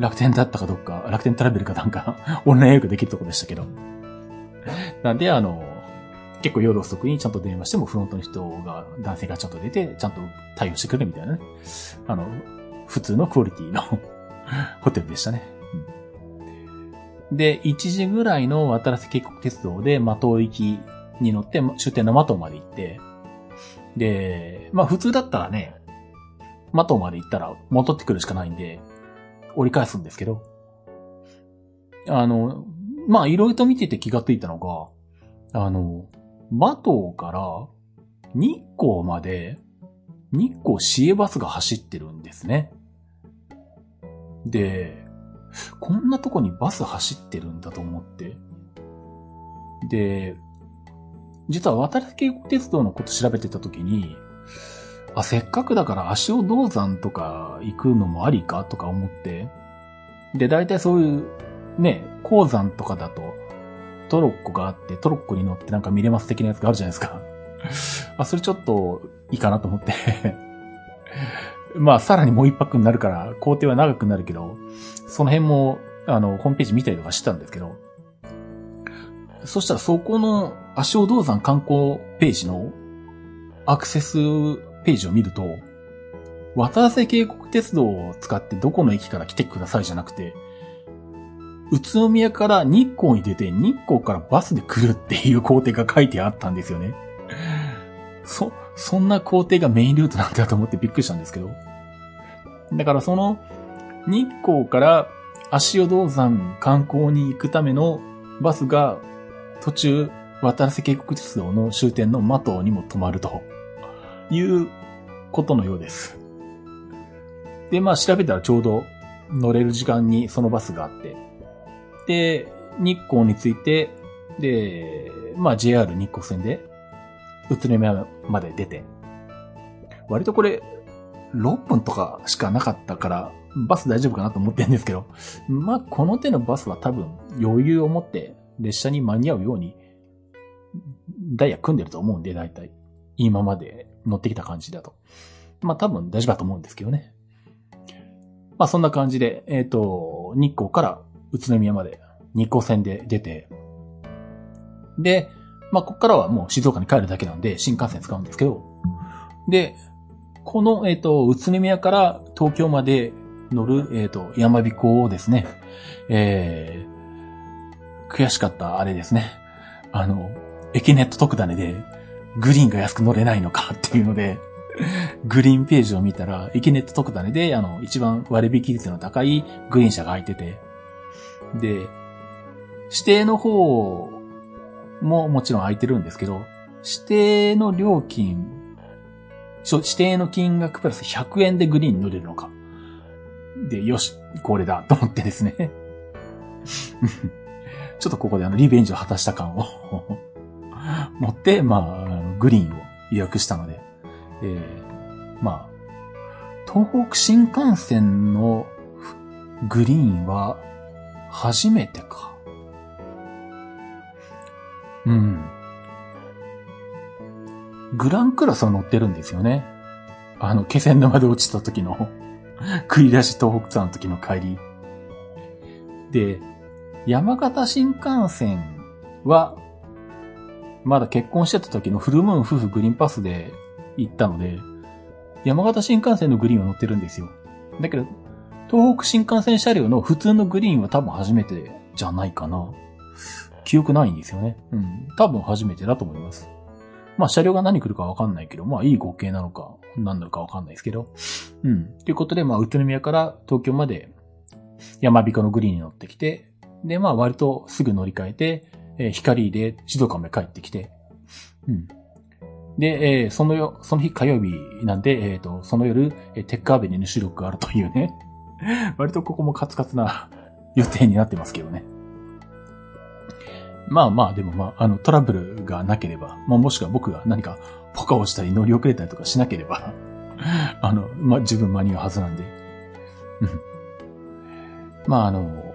楽天だったかどっか、楽天トラベルかなんか オンライン予約できるとこでしたけど。なんで、あの、結構夜遅くにちゃんと電話してもフロントの人が、男性がちゃんと出て、ちゃんと対応してくれるみたいなね。あの、普通のクオリティの ホテルでしたね。で、1時ぐらいの渡良瀬渓谷鉄道で、的行きに乗って、終点の的まで行って、で、まあ普通だったらね、的まで行ったら戻ってくるしかないんで、折り返すんですけど、あの、まあいろいろと見てて気がついたのが、あの、マトから日光まで日光市営バスが走ってるんですね。で、こんなとこにバス走ってるんだと思って。で、実は渡良渓谷鉄道のこと調べてた時に、あ、せっかくだから足尾銅山とか行くのもありかとか思って、で、大体そういう、ね、鉱山とかだと、トロッコがあって、トロッコに乗ってなんか見れます的なやつがあるじゃないですか。あ、それちょっといいかなと思ってまあ、さらにもう一泊になるから、工程は長くなるけど、その辺も、あの、ホームページ見たりとかしてたんですけど、そしたらそこの足尾銅山観光ページのアクセスページを見ると、渡瀬渓谷鉄道を使ってどこの駅から来てくださいじゃなくて、宇都宮から日光に出て日光からバスで来るっていう工程が書いてあったんですよね。そ、そんな工程がメインルートなんだと思ってびっくりしたんですけど。だからその日光から足尾銅山観光に行くためのバスが途中渡良瀬渓谷鉄道の終点の的にも止まるということのようです。で、まあ調べたらちょうど乗れる時間にそのバスがあって、で、日光について、で、まあ JR 日光線で、宇都宮まで出て、割とこれ、6分とかしかなかったから、バス大丈夫かなと思ってるんですけど、まあ、この手のバスは多分余裕を持って列車に間に合うように、ダイヤ組んでると思うんで、大体。今まで乗ってきた感じだと。まあ、多分大丈夫だと思うんですけどね。まあ、そんな感じで、えっ、ー、と、日光から宇都宮まで日光線で出て、で、まあ、こっからはもう静岡に帰るだけなんで、新幹線使うんですけど、で、この、えっ、ー、と、宇都宮から東京まで乗る、えっ、ー、と、山彦をですね、えー、悔しかったあれですね。あの、エキネット特ダネで、グリーンが安く乗れないのかっていうので、グリーンページを見たら、エキネット特ダネで、あの、一番割引率の高いグリーン車が入ってて、で、指定の方ももちろん空いてるんですけど、指定の料金、指定の金額プラス100円でグリーン乗れるのか。で、よし、これだと思ってですね。ちょっとここであの、リベンジを果たした感を 持って、まあ、グリーンを予約したので、えー、まあ、東北新幹線のグリーンは初めてか。うん。グランクラスは乗ってるんですよね。あの、気仙沼で落ちた時の 繰り出し東北ツアーの時の帰り。で、山形新幹線は、まだ結婚してた時のフルムーン夫婦グリーンパスで行ったので、山形新幹線のグリーンは乗ってるんですよ。だけど、東北新幹線車両の普通のグリーンは多分初めてじゃないかな。記憶ないんですよね。うん。多分初めてだと思います。まあ車両が何来るかわかんないけど、まあいい合計なのか、何なのかわかんないですけど。うん。ということで、まあ宇都宮から東京まで山彦のグリーンに乗ってきて、で、まあ割とすぐ乗り換えて、えー、光で静岡まで帰ってきて、うん。で、えー、そのよ、その日火曜日なんで、えっ、ー、と、その夜、えー、テックアベニューの収録があるというね。割とここもカツカツな 予定になってますけどね。まあまあ、でもまあ、あの、トラブルがなければ、まあもしくは僕が何かポカをしたり乗り遅れたりとかしなければ、あの、まあ十分間に合うはずなんで。まああの、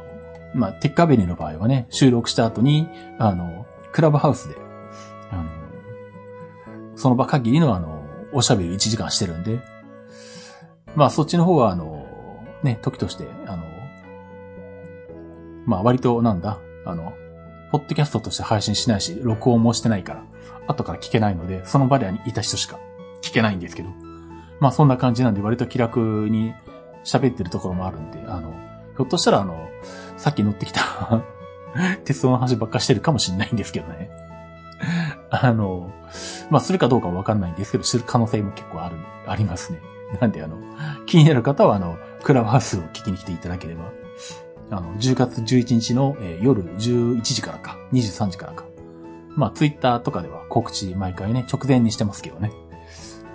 まあ、テックアベニューの場合はね、収録した後に、あの、クラブハウスで、あの、その場限りのあの、おしゃべり1時間してるんで、まあそっちの方はあの、ね、時として、あの、まあ割となんだ、あの、ポッドキャストとして配信しないし、録音もしてないから、後から聞けないので、その場でいた人しか聞けないんですけど、まあそんな感じなんで割と気楽に喋ってるところもあるんで、あの、ひょっとしたらあの、さっき乗ってきた 鉄道の話ばっかしてるかもしれないんですけどね。あの、まあ、するかどうかはわかんないんですけど、する可能性も結構ある、ありますね。なんで、あの、気になる方は、あの、クラブハウスを聞きに来ていただければ、あの、10月11日の、えー、夜11時からか、23時からか。まあ、ツイッターとかでは告知毎回ね、直前にしてますけどね。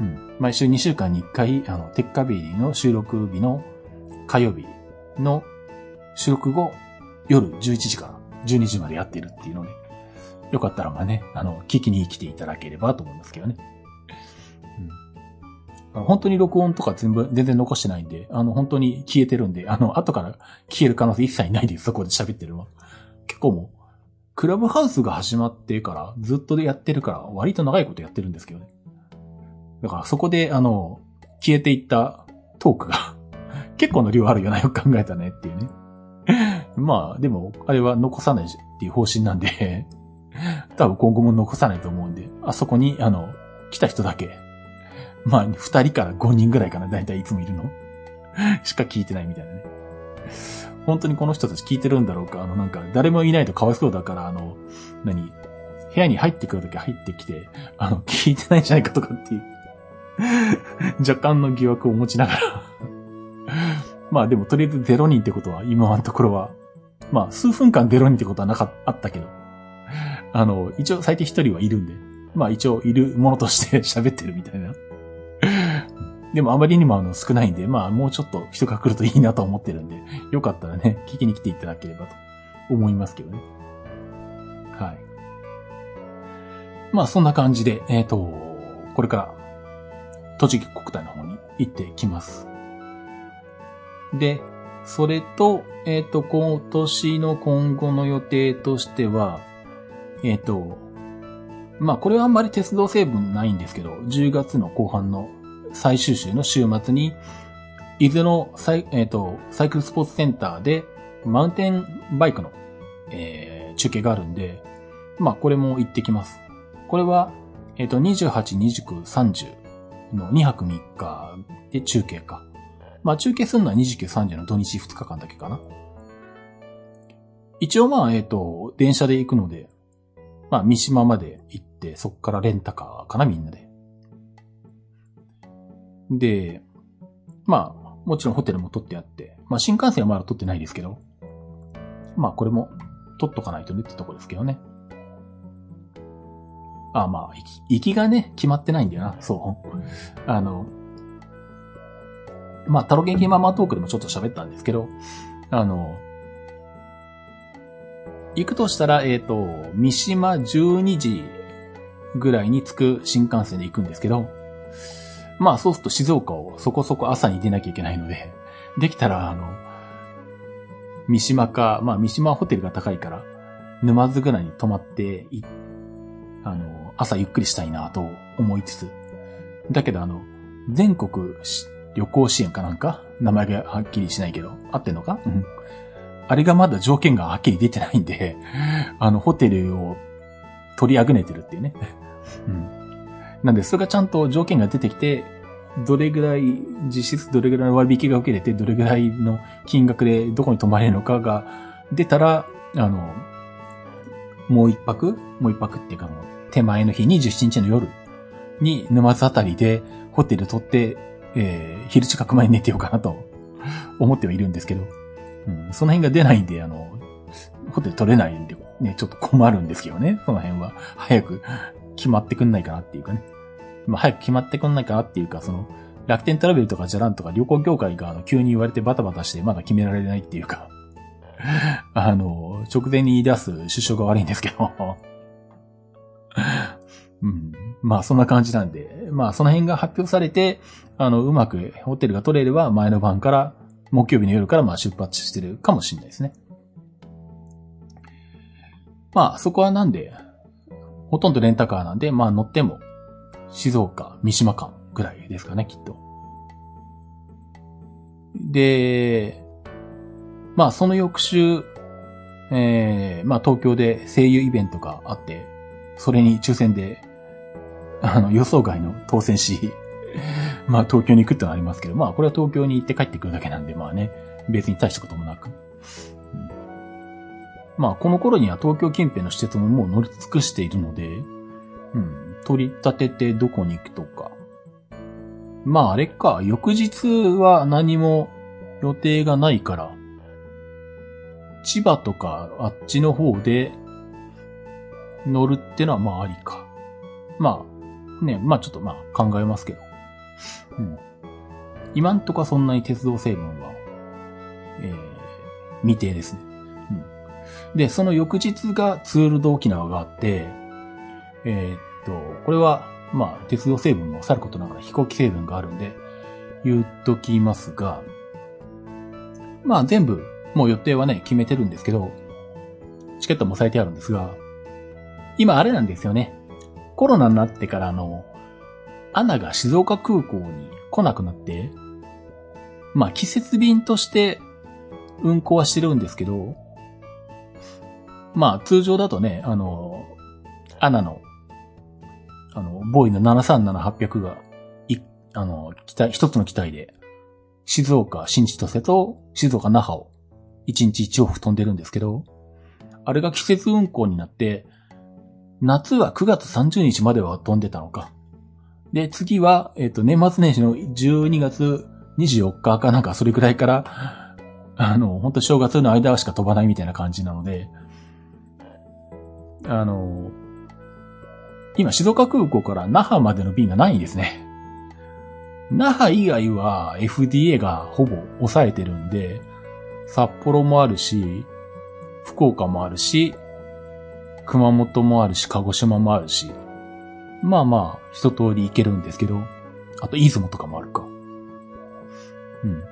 うん。毎週2週間に1回、あの、テッカビリの収録日の火曜日の収録後、夜11時から12時までやってるっていうので、よかったらまあね、あの、聞きに来ていただければと思いますけどね。本当に録音とか全部、全然残してないんで、あの、本当に消えてるんで、あの、後から消える可能性一切ないです、そこで喋ってるのは結構もう、クラブハウスが始まってからずっとでやってるから、割と長いことやってるんですけどね。だからそこで、あの、消えていったトークが 結構の量あるよな、よく考えたねっていうね。まあ、でも、あれは残さないっていう方針なんで多分今後も残さないと思うんで、あそこに、あの、来た人だけ、まあ、二人から五人ぐらいかな、だいたいいつもいるの。しか聞いてないみたいなね。本当にこの人たち聞いてるんだろうか。あの、なんか、誰もいないとかわいそうだから、あの、何部屋に入ってくるとき入ってきて、あの、聞いてないんじゃないかとかっていう。若干の疑惑を持ちながら。まあでもとりあえず0人ってことは今のところは、まあ数分間0人ってことはなかったけど、あの、一応最低1人はいるんで、まあ一応いるものとして喋ってるみたいな。でもあまりにもあの少ないんで、まあもうちょっと人が来るといいなと思ってるんで、よかったらね、聞きに来ていただければと思いますけどね。はい。まあそんな感じで、えっ、ー、と、これから栃木国体の方に行ってきます。で、それと、えっ、ー、と、今年の今後の予定としては、えっ、ー、と、まあ、これはあんまり鉄道成分ないんですけど、10月の後半の最終週の週末に、伊豆のサイ,、えーと、サイクルスポーツセンターで、マウンテンバイクの、えー、中継があるんで、まあ、これも行ってきます。これは、えっ、ー、と、28、29、30の2泊3日で中継か。まあ中継するのは29、30の土日2日間だけかな。一応まあ、えっ、ー、と、電車で行くので、まあ三島まで行って、そっからレンタカーかな、みんなで。で、まあ、もちろんホテルも取ってあって、まあ新幹線はまだ取ってないですけど、まあこれも取っとかないとねってとこですけどね。あまあ、行き、行きがね、決まってないんだよな、そう。あの、まあ、タロゲンキママトークでもちょっと喋ったんですけど、あの、行くとしたら、えっ、ー、と、三島12時ぐらいに着く新幹線で行くんですけど、まあそうすると静岡をそこそこ朝に出なきゃいけないので、できたら、あの、三島か、まあ三島ホテルが高いから、沼津ぐらいに泊まってあの、朝ゆっくりしたいなと思いつつ、だけどあの、全国旅行支援かなんか名前がはっきりしないけど、合ってんのか？うん。あれがまだ条件がはっきり出てないんで、あの、ホテルを取りあぐねてるっていうね。うん。なんで、それがちゃんと条件が出てきて、どれぐらい、実質どれぐらいの割引が受けれて、どれぐらいの金額でどこに泊まれるのかが出たら、あの、もう一泊もう一泊っていうか、手前の日27日の夜に沼津あたりでホテル取って、えー、昼近く前に寝てようかなと思ってはいるんですけど、うん、その辺が出ないんで、あの、ホテル取れないんで、ね、ちょっと困るんですけどね、その辺は。早く決まってくんないかなっていうかね。まあ、早く決まってくんないかっていうか、その、楽天トラベルとかじゃらんとか旅行業界があの急に言われてバタバタしてまだ決められないっていうか、あの、直前に言い出す首相が悪いんですけど うん。まあそんな感じなんで、まあその辺が発表されて、あの、うまくホテルが取れれば前の晩から、木曜日の夜からまあ出発してるかもしれないですね。まあそこはなんで、ほとんどレンタカーなんで、まあ乗っても、静岡、三島間ぐらいですかね、きっと。で、まあその翌週、えー、まあ東京で声優イベントがあって、それに抽選であの、予想外の当選し、まあ東京に行くってのはありますけど、まあこれは東京に行って帰ってくるだけなんで、まあね、別に大したこともなく。うん、まあこの頃には東京近辺の施設ももう乗り尽くしているので、うん、取り立ててどこに行くとか。まああれか、翌日は何も予定がないから、千葉とかあっちの方で乗るってのはまあありか。まあ、ね、まあちょっとまあ考えますけど。うん。今んとこそんなに鉄道成分は、えー、未定ですね。うん。で、その翌日がツールド沖縄があって、えー、と、これは、まあ、鉄道成分もさることながら飛行機成分があるんで、言っときますが、まあ全部、もう予定はね、決めてるんですけど、チケットもされてあるんですが、今あれなんですよね。コロナになってからあの、アナが静岡空港に来なくなって、まあ季節便として運航はしてるんですけど、まあ通常だとね、あの、アナの、あの、ボーイの737-800が、い、あの、機体、一つの機体で、静岡新千歳と静岡那覇を1日1往復飛んでるんですけど、あれが季節運行になって、夏は9月30日までは飛んでたのか。で、次は、えっ、ー、と、年末年始の12月24日かなんかそれくらいから、あの、本当正月の間しか飛ばないみたいな感じなので、あの、今静岡空港から那覇までの便がないんですね。那覇以外は FDA がほぼ抑えてるんで、札幌もあるし、福岡もあるし、熊本もあるし、鹿児島もあるし、まあまあ、一通り行けるんですけど、あと、出雲とかもあるか。うん。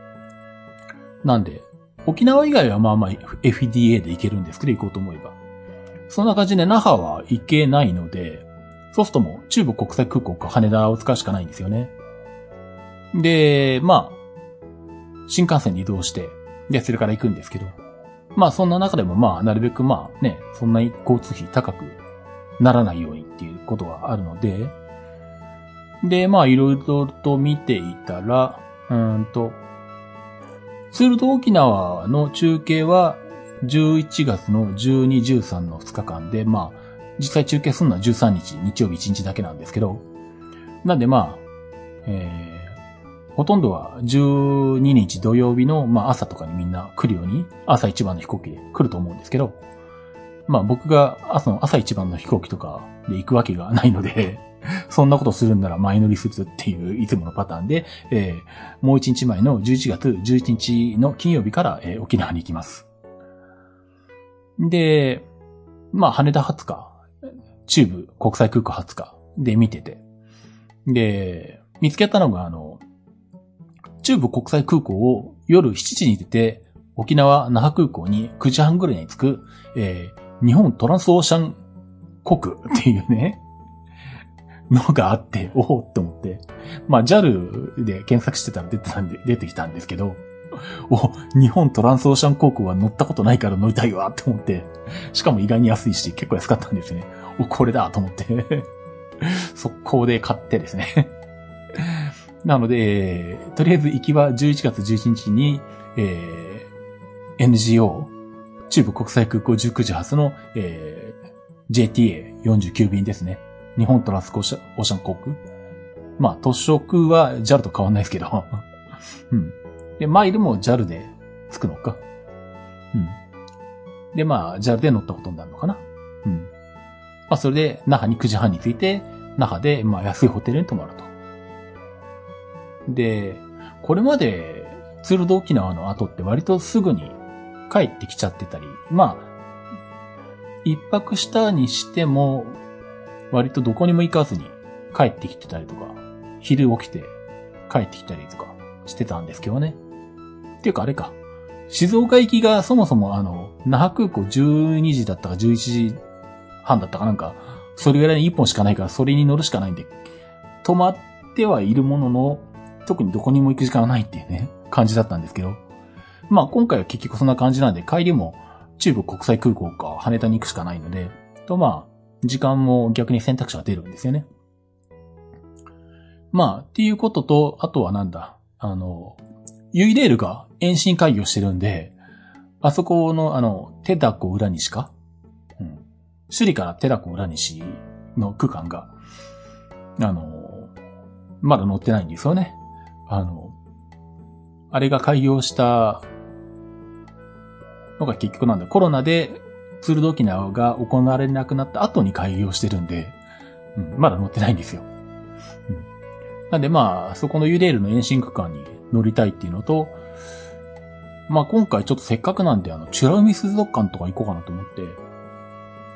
なんで、沖縄以外はまあまあ FDA で行けるんですけど、行こうと思えば。そんな感じで那覇は行けないので、そうするとも中部国際空港か羽田を使うしかないんですよね。で、まあ、新幹線で移動して、で、それから行くんですけど、まあそんな中でもまあなるべくまあね、そんなに交通費高くならないようにっていうことがあるので、で、まあいろいろと見ていたら、うんと、ツールド沖縄の中継は11月の12、13の2日間で、まあ、実際中継するのは13日、日曜日1日だけなんですけど、なんでまあ、えーほとんどは12日土曜日の、まあ、朝とかにみんな来るように、朝一番の飛行機で来ると思うんですけど、まあ僕が朝の朝一番の飛行機とかで行くわけがないので そんなことするんなら前乗りするっていういつものパターンで、えー、もう一日前の11月11日の金曜日から、えー、沖縄に行きます。で、まあ羽田20日、中部国際空港20日で見てて、で、見つけたのがあの、中部国際空港を夜7時に出て、沖縄那覇空港に9時半ぐらいに着く、えー、日本トランスオーシャン国っていうね、のがあって、おおって思って。まあ JAL で検索してたら出てたんで、出てきたんですけど、お、日本トランスオーシャン航空は乗ったことないから乗りたいわって思って、しかも意外に安いし、結構安かったんですね。お、これだと思って 速攻で買ってですね なので、とりあえず行きは11月11日に、えー、NGO、中部国際空港19時発の、えー、JTA49 便ですね。日本トランスオーシャン航空。まあ、都市空は JAL と変わんないですけど。うん。で、マイルも JAL で着くのか。うん。で、まあ、JAL で乗ったことになるのかな。うん。まあ、それで、那覇に9時半に着いて、那覇で、まあ、安いホテルに泊まると。で、これまで、ツールド沖縄の後って割とすぐに帰ってきちゃってたり、まあ、一泊したにしても、割とどこにも行かずに帰ってきてたりとか、昼起きて帰ってきたりとかしてたんですけどね。っていうかあれか。静岡行きがそもそもあの、那覇空港12時だったか11時半だったかなんか、それぐらいに1本しかないからそれに乗るしかないんで、止まってはいるものの、特にどこにも行く時間がないっていうね、感じだったんですけど。まあ今回は結局そんな感じなんで、帰りも中部国際空港か羽田に行くしかないので、とまあ、時間も逆に選択肢が出るんですよね。まあ、っていうことと、あとはなんだ、あの、ユイレールが延伸会議をしてるんで、あそこの、あの、テダコ裏西か。首里からテダコ裏西の区間が、あの、まだ乗ってないんですよね。あの、あれが開業したのが結局なんだ、コロナでツールド沖縄が行われなくなった後に開業してるんで、うん、まだ乗ってないんですよ。うん、なんでまあ、そこのユレールの延伸区間に乗りたいっていうのと、まあ今回ちょっとせっかくなんで、あの、チュラ海水族館とか行こうかなと思って、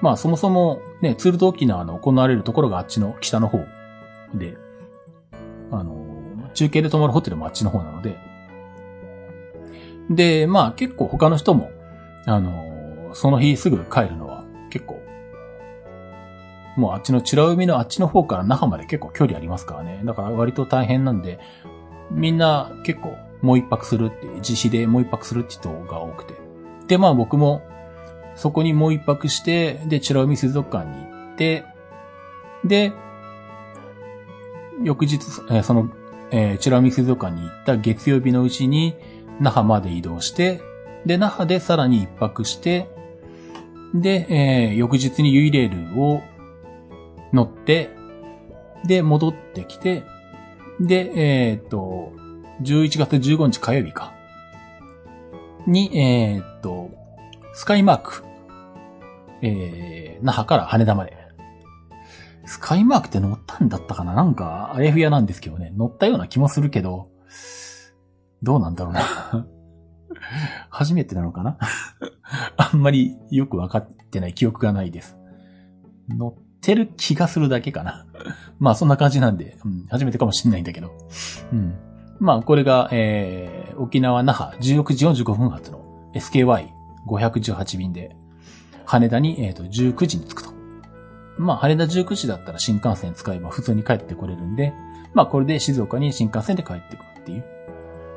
まあそもそもね、ツールド沖縄の行われるところがあっちの北の方で、あの、中継で泊まるホテルもあっちの方なので、で、まあ結構他の人も、あの、その日すぐ帰るのは結構、もうあっちのチュラ海のあっちの方から那覇まで結構距離ありますからね。だから割と大変なんで、みんな結構もう一泊するって、自費でもう一泊するって人が多くて。で、まあ僕もそこにもう一泊して、で、チュラ海水族館に行って、で、翌日、えー、その、えー、チュラ海水族館に行った月曜日のうちに、那覇まで移動して、で、那覇でさらに一泊して、で、えー、翌日にユイレールを乗って、で、戻ってきて、で、えっ、と、11月15日火曜日か。に、えっ、と、スカイマーク。えー、那覇から羽田まで。スカイマークって乗ったんだったかな？なんか、あやふやなんですけどね。乗ったような気もするけど、どうなんだろうな 初めてなのかな？あんまりよくわかってない記憶がないです。乗ってる気がするだけかなまあそんな感じなんで、うん、初めてかもしんないんだけど。うん。まあこれが、えー、沖縄那覇16時45分発の SKY518 便で、羽田に、えー、と19時に着くと。まあ羽田19時だったら新幹線使えば普通に帰ってこれるんで、まあこれで静岡に新幹線で帰ってくるっていう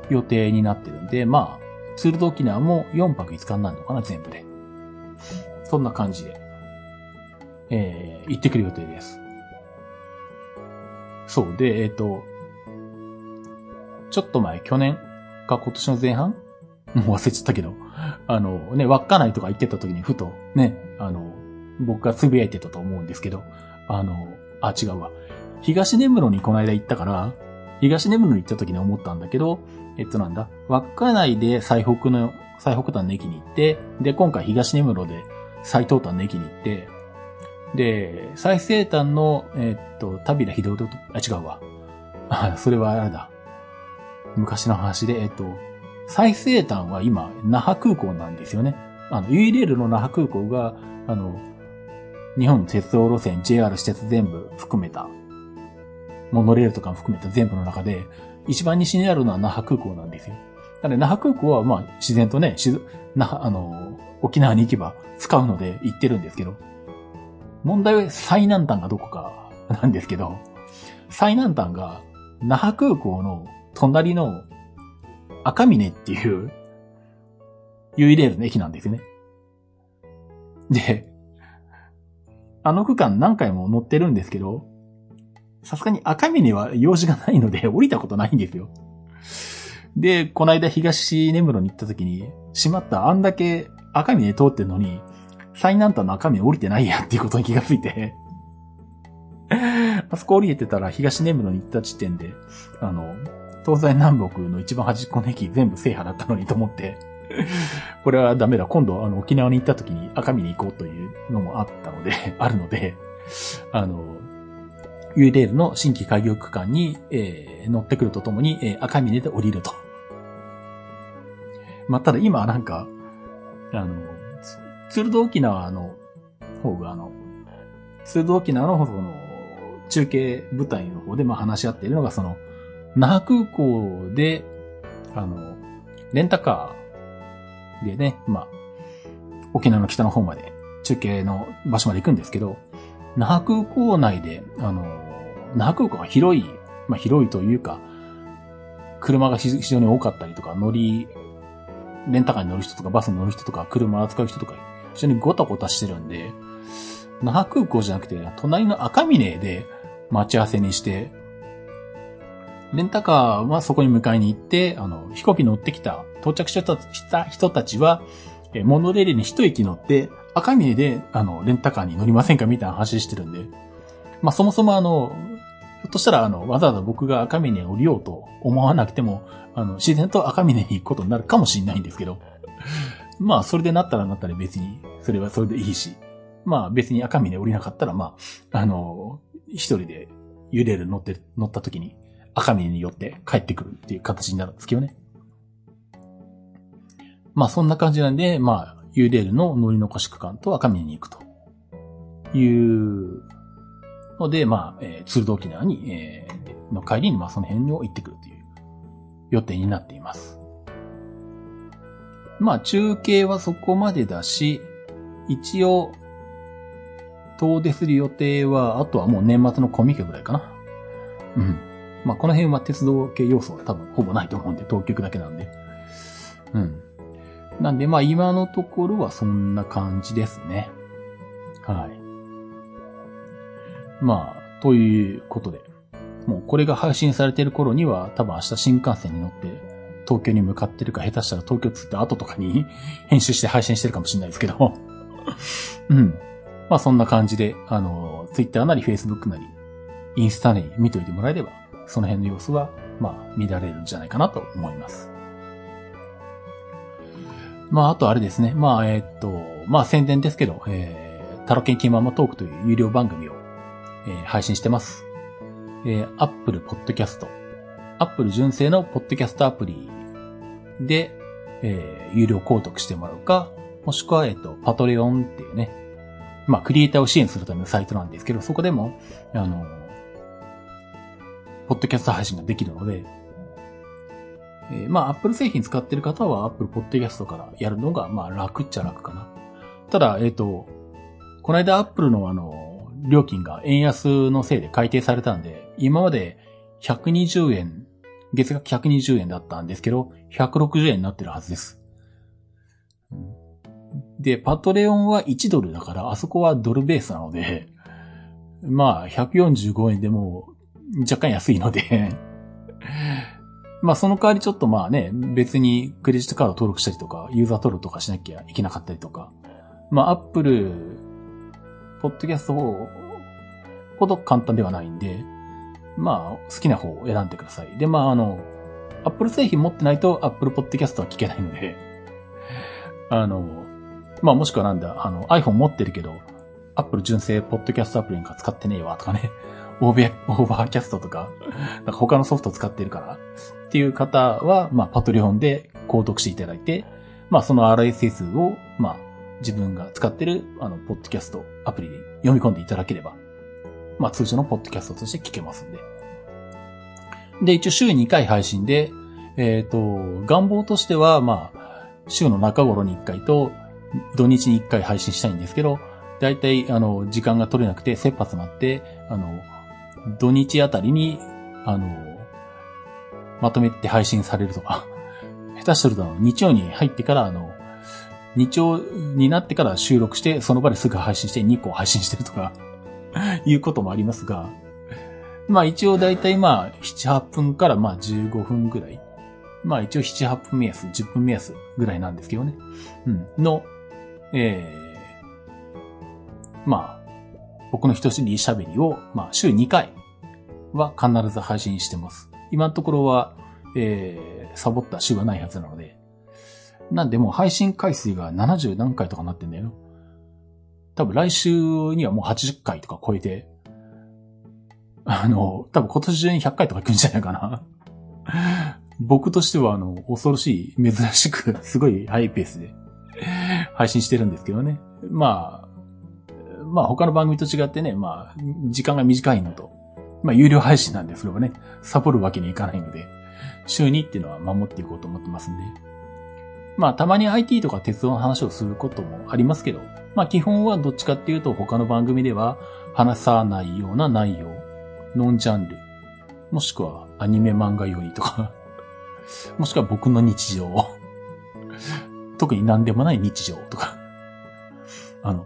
予定になってるんで、まあ、ツールド沖縄も4泊5日になるのかな、全部で。そんな感じで、えー、行ってくる予定です。そう。で、えっ、ー、と、ちょっと前、去年か今年の前半？も う忘れちゃったけど、あのね、稚内とか行ってた時にふとね、あの、僕がつぶやいてたと思うんですけど、あの、あ、違うわ。東根室にこの間行ったから、東根室に行った時に思ったんだけど、えっとなんだ、稚内で最北の、最北端の駅に行って、で、今回東根室で最東端の駅に行って、で、最西端の、えっと、旅田秀夫と、あ、違うわ。あ、それはあれだ。昔の話で、えっと、最西端は今、那覇空港なんですよね。あの、ユイレールの那覇空港が、あの、日本鉄道路線、JR 施設全部含めた、モノレールとか含めた全部の中で、一番西にあるのは那覇空港なんですよ。なので、那覇空港は、まあ、自然とね、那覇、あの、沖縄に行けば使うので行ってるんですけど、問題は最南端がどこかなんですけど、最南端が、那覇空港の隣の赤峰っていう、ユイレールの駅なんですよね。で、あの区間何回も乗ってるんですけど、さすがに赤峰は用事がないので 降りたことないんですよ。で、この間東根室に行った時に、しまった、あんだけ赤峰通ってんのに、最南端の赤峰降りてないやっていうことに気がついて あそこ降りてたら東根室に行った時点で、あの、東西南北の一番端っこの駅全部制覇だったのにと思って これはダメだ。今度、あの、沖縄に行った時に赤身に行こうというのもあったので あるので、あの、ユーレールの新規開業区間に、えー、乗ってくるとともに、えー、赤峰で降りると。まあ、ただ今なんか、あの、ツールド沖縄の方が、あの、ツールド沖縄のその、中継部隊の方でまあ話し合っているのが、その、那覇空港で、あの、レンタカーでね、まあ、沖縄の北の方まで、中継の場所まで行くんですけど、那覇空港内で、あの、那覇空港が広い、まあ広いというか、車が非常に多かったりとか、乗り、レンタカーに乗る人とか、バスに乗る人とか、車を扱う人とか、非常にゴタゴタしてるんで、那覇空港じゃなくて、隣の赤峰で待ち合わせにして、レンタカーはそこに迎えに行って、あの、飛行機乗ってきた、到着した人たちは、えモノレールに一駅乗って、赤峰で、あの、レンタカーに乗りませんかみたいな話してるんで、まあ、そもそもあの、ひょっとしたら、あの、わざわざ僕が赤峰に降りようと思わなくても、あの、自然と赤峰に行くことになるかもしれないんですけど、まあ、それでなったらなったら別に、それはそれでいいし、まあ別に赤峰降りなかったら、まあ、あの、一人で揺れる乗って、乗った時に赤峰によって帰ってくるっていう形になるんですけどね。まあそんな感じなんで、まあ、ユーレールの乗り残し区間と赤峰に行くというので、まあ、えー、ツールド沖縄に、えー、の帰りに、まあその辺を行ってくるという予定になっています。まあ中継はそこまでだし、一応、遠出する予定は、あとはもう年末のコミケぐらいかな。うん。まあ、この辺は鉄道系要素は多分ほぼないと思うんで、東京だけなんで。うん。なんで、まあ、今のところはそんな感じですね。はい。まあ、ということで。もうこれが配信されてる頃には、多分明日新幹線に乗って、東京に向かってるか、下手したら東京着いた後とかに 編集して配信してるかもしれないですけど。うん。まあそんな感じで、あの、ツイッターなりフェイスブックなり、インスタなり見といてもらえれば、その辺の様子は、まあ見られるんじゃないかなと思います。まああとあれですね。まあえー、っと、まあ宣伝ですけど、えー、タロケンキーママトークという有料番組を、えー、配信してます。えー、Apple Podcast、Apple 純正のポッドキャストアプリで、えー、有料購読してもらうか、もしくは、えっと、パトレオンっていうね、まあ、クリエイターを支援するためのサイトなんですけど、そこでも、あの、ポッドキャスト配信ができるので、えー、まあ、Apple 製品使ってる方は Apple Podcast からやるのが、まあ、楽っちゃ楽かな。ただ、えっ、ー、と、この間 Apple のあの、料金が円安のせいで改定されたんで、今まで120円、月額120円だったんですけど、160円になってるはずです。で、パトレオンは1ドルだから、あそこはドルベースなので、まあ、145円でも若干安いので。まあ、その代わりちょっとまあね、別にクレジットカード登録したりとか、ユーザー登録とかしなきゃいけなかったりとか、まあ、アップル、ポッドキャストほど簡単ではないんで、まあ、好きな方を選んでください。で、まあ、あの、 Apple 製品持ってないと Apple ポッドキャストは聞けないので、あの、まあもしくはなんだ、あの iPhone 持ってるけど、Apple 純正ポッドキャストアプリなんか使ってねえわとかね、オーベ Overcast とか、なんか他のソフト使ってるからっていう方は、まあ Patreon で購読していただいて、まあその RSS を、まあ自分が使ってるあの、ポッドキャストアプリで読み込んでいただければ、まあ通常のポッドキャストとして聞けますんで。で、一応週2回配信で、えっ、ー、と、願望としては、まあ、週の中頃に1回と、土日に1回配信したいんですけど、だいたい、あの、時間が取れなくて、切羽詰まって、あの、土日あたりに、あの、まとめて配信されるとか、下手すると日曜に入ってから、あの、日曜になってから収録して、その場ですぐ配信して2個配信してるとか いうこともありますが、まあ一応だいたいまあ7、8分からまあ15分ぐらい。まあ一応7、8分目安、10分目安ぐらいなんですけどね。うん。の、えー、まあ、僕の人知り喋りを、まあ週2回は必ず配信してます。今のところは、えー、サボった週はないはずなので。なんでもう配信回数が70何回とかなってんだよ。多分来週にはもう80回とか超えて、あの、多分今年中に100回とか行くんじゃないかな。僕としては、あの、恐ろしい、珍しく、すごいハイペースで配信してるんですけどね。まあ、まあ他の番組と違ってね、まあ、時間が短いのと、まあ有料配信なんで、それはね、サボるわけにいかないので、週2っていうのは守っていこうと思ってますんで。まあたまに IT とか鉄道の話をすることもありますけど、まあ基本はどっちかっていうと他の番組では話さないような内容ノンジャンル、もしくはアニメ漫画よりとか もしくは僕の日常特に何でもない日常とかあの、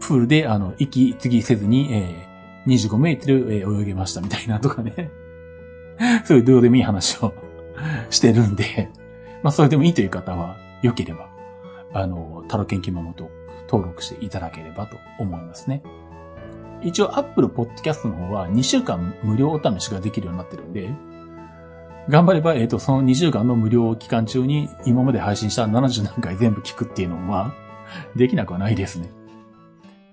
プールで、あの、息継ぎせずに、えー、25メートル、泳げましたみたいなとかね そういうどうでもいい話をしてるんで まあ、それでもいいという方は、良ければ、あの、タロケンキマモと登録していただければと思いますね。一応 Apple Podcast の方は2週間無料お試しができるようになってるんで、頑張れば、えっ、ー、と、その2週間の無料期間中に今まで配信した70何回全部聞くっていうのは、できなくはないですね。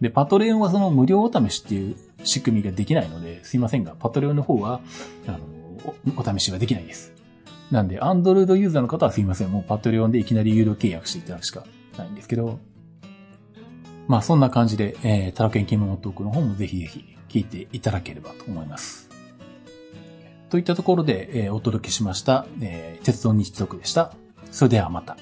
で、パトレオンはその無料お試しっていう仕組みができないので、すいませんが、パトレオンの方は、あの、お試しができないです。なんで、Android ユーザーの方はすいません。もうパトレオンでいきなり有料契約していただくしかないんですけど、まあそんな感じで、えー、タラケンキモノトークの方もぜひぜひ聞いていただければと思います。といったところで、えー、お届けしました、えー、鉄道日読でした。それではまた。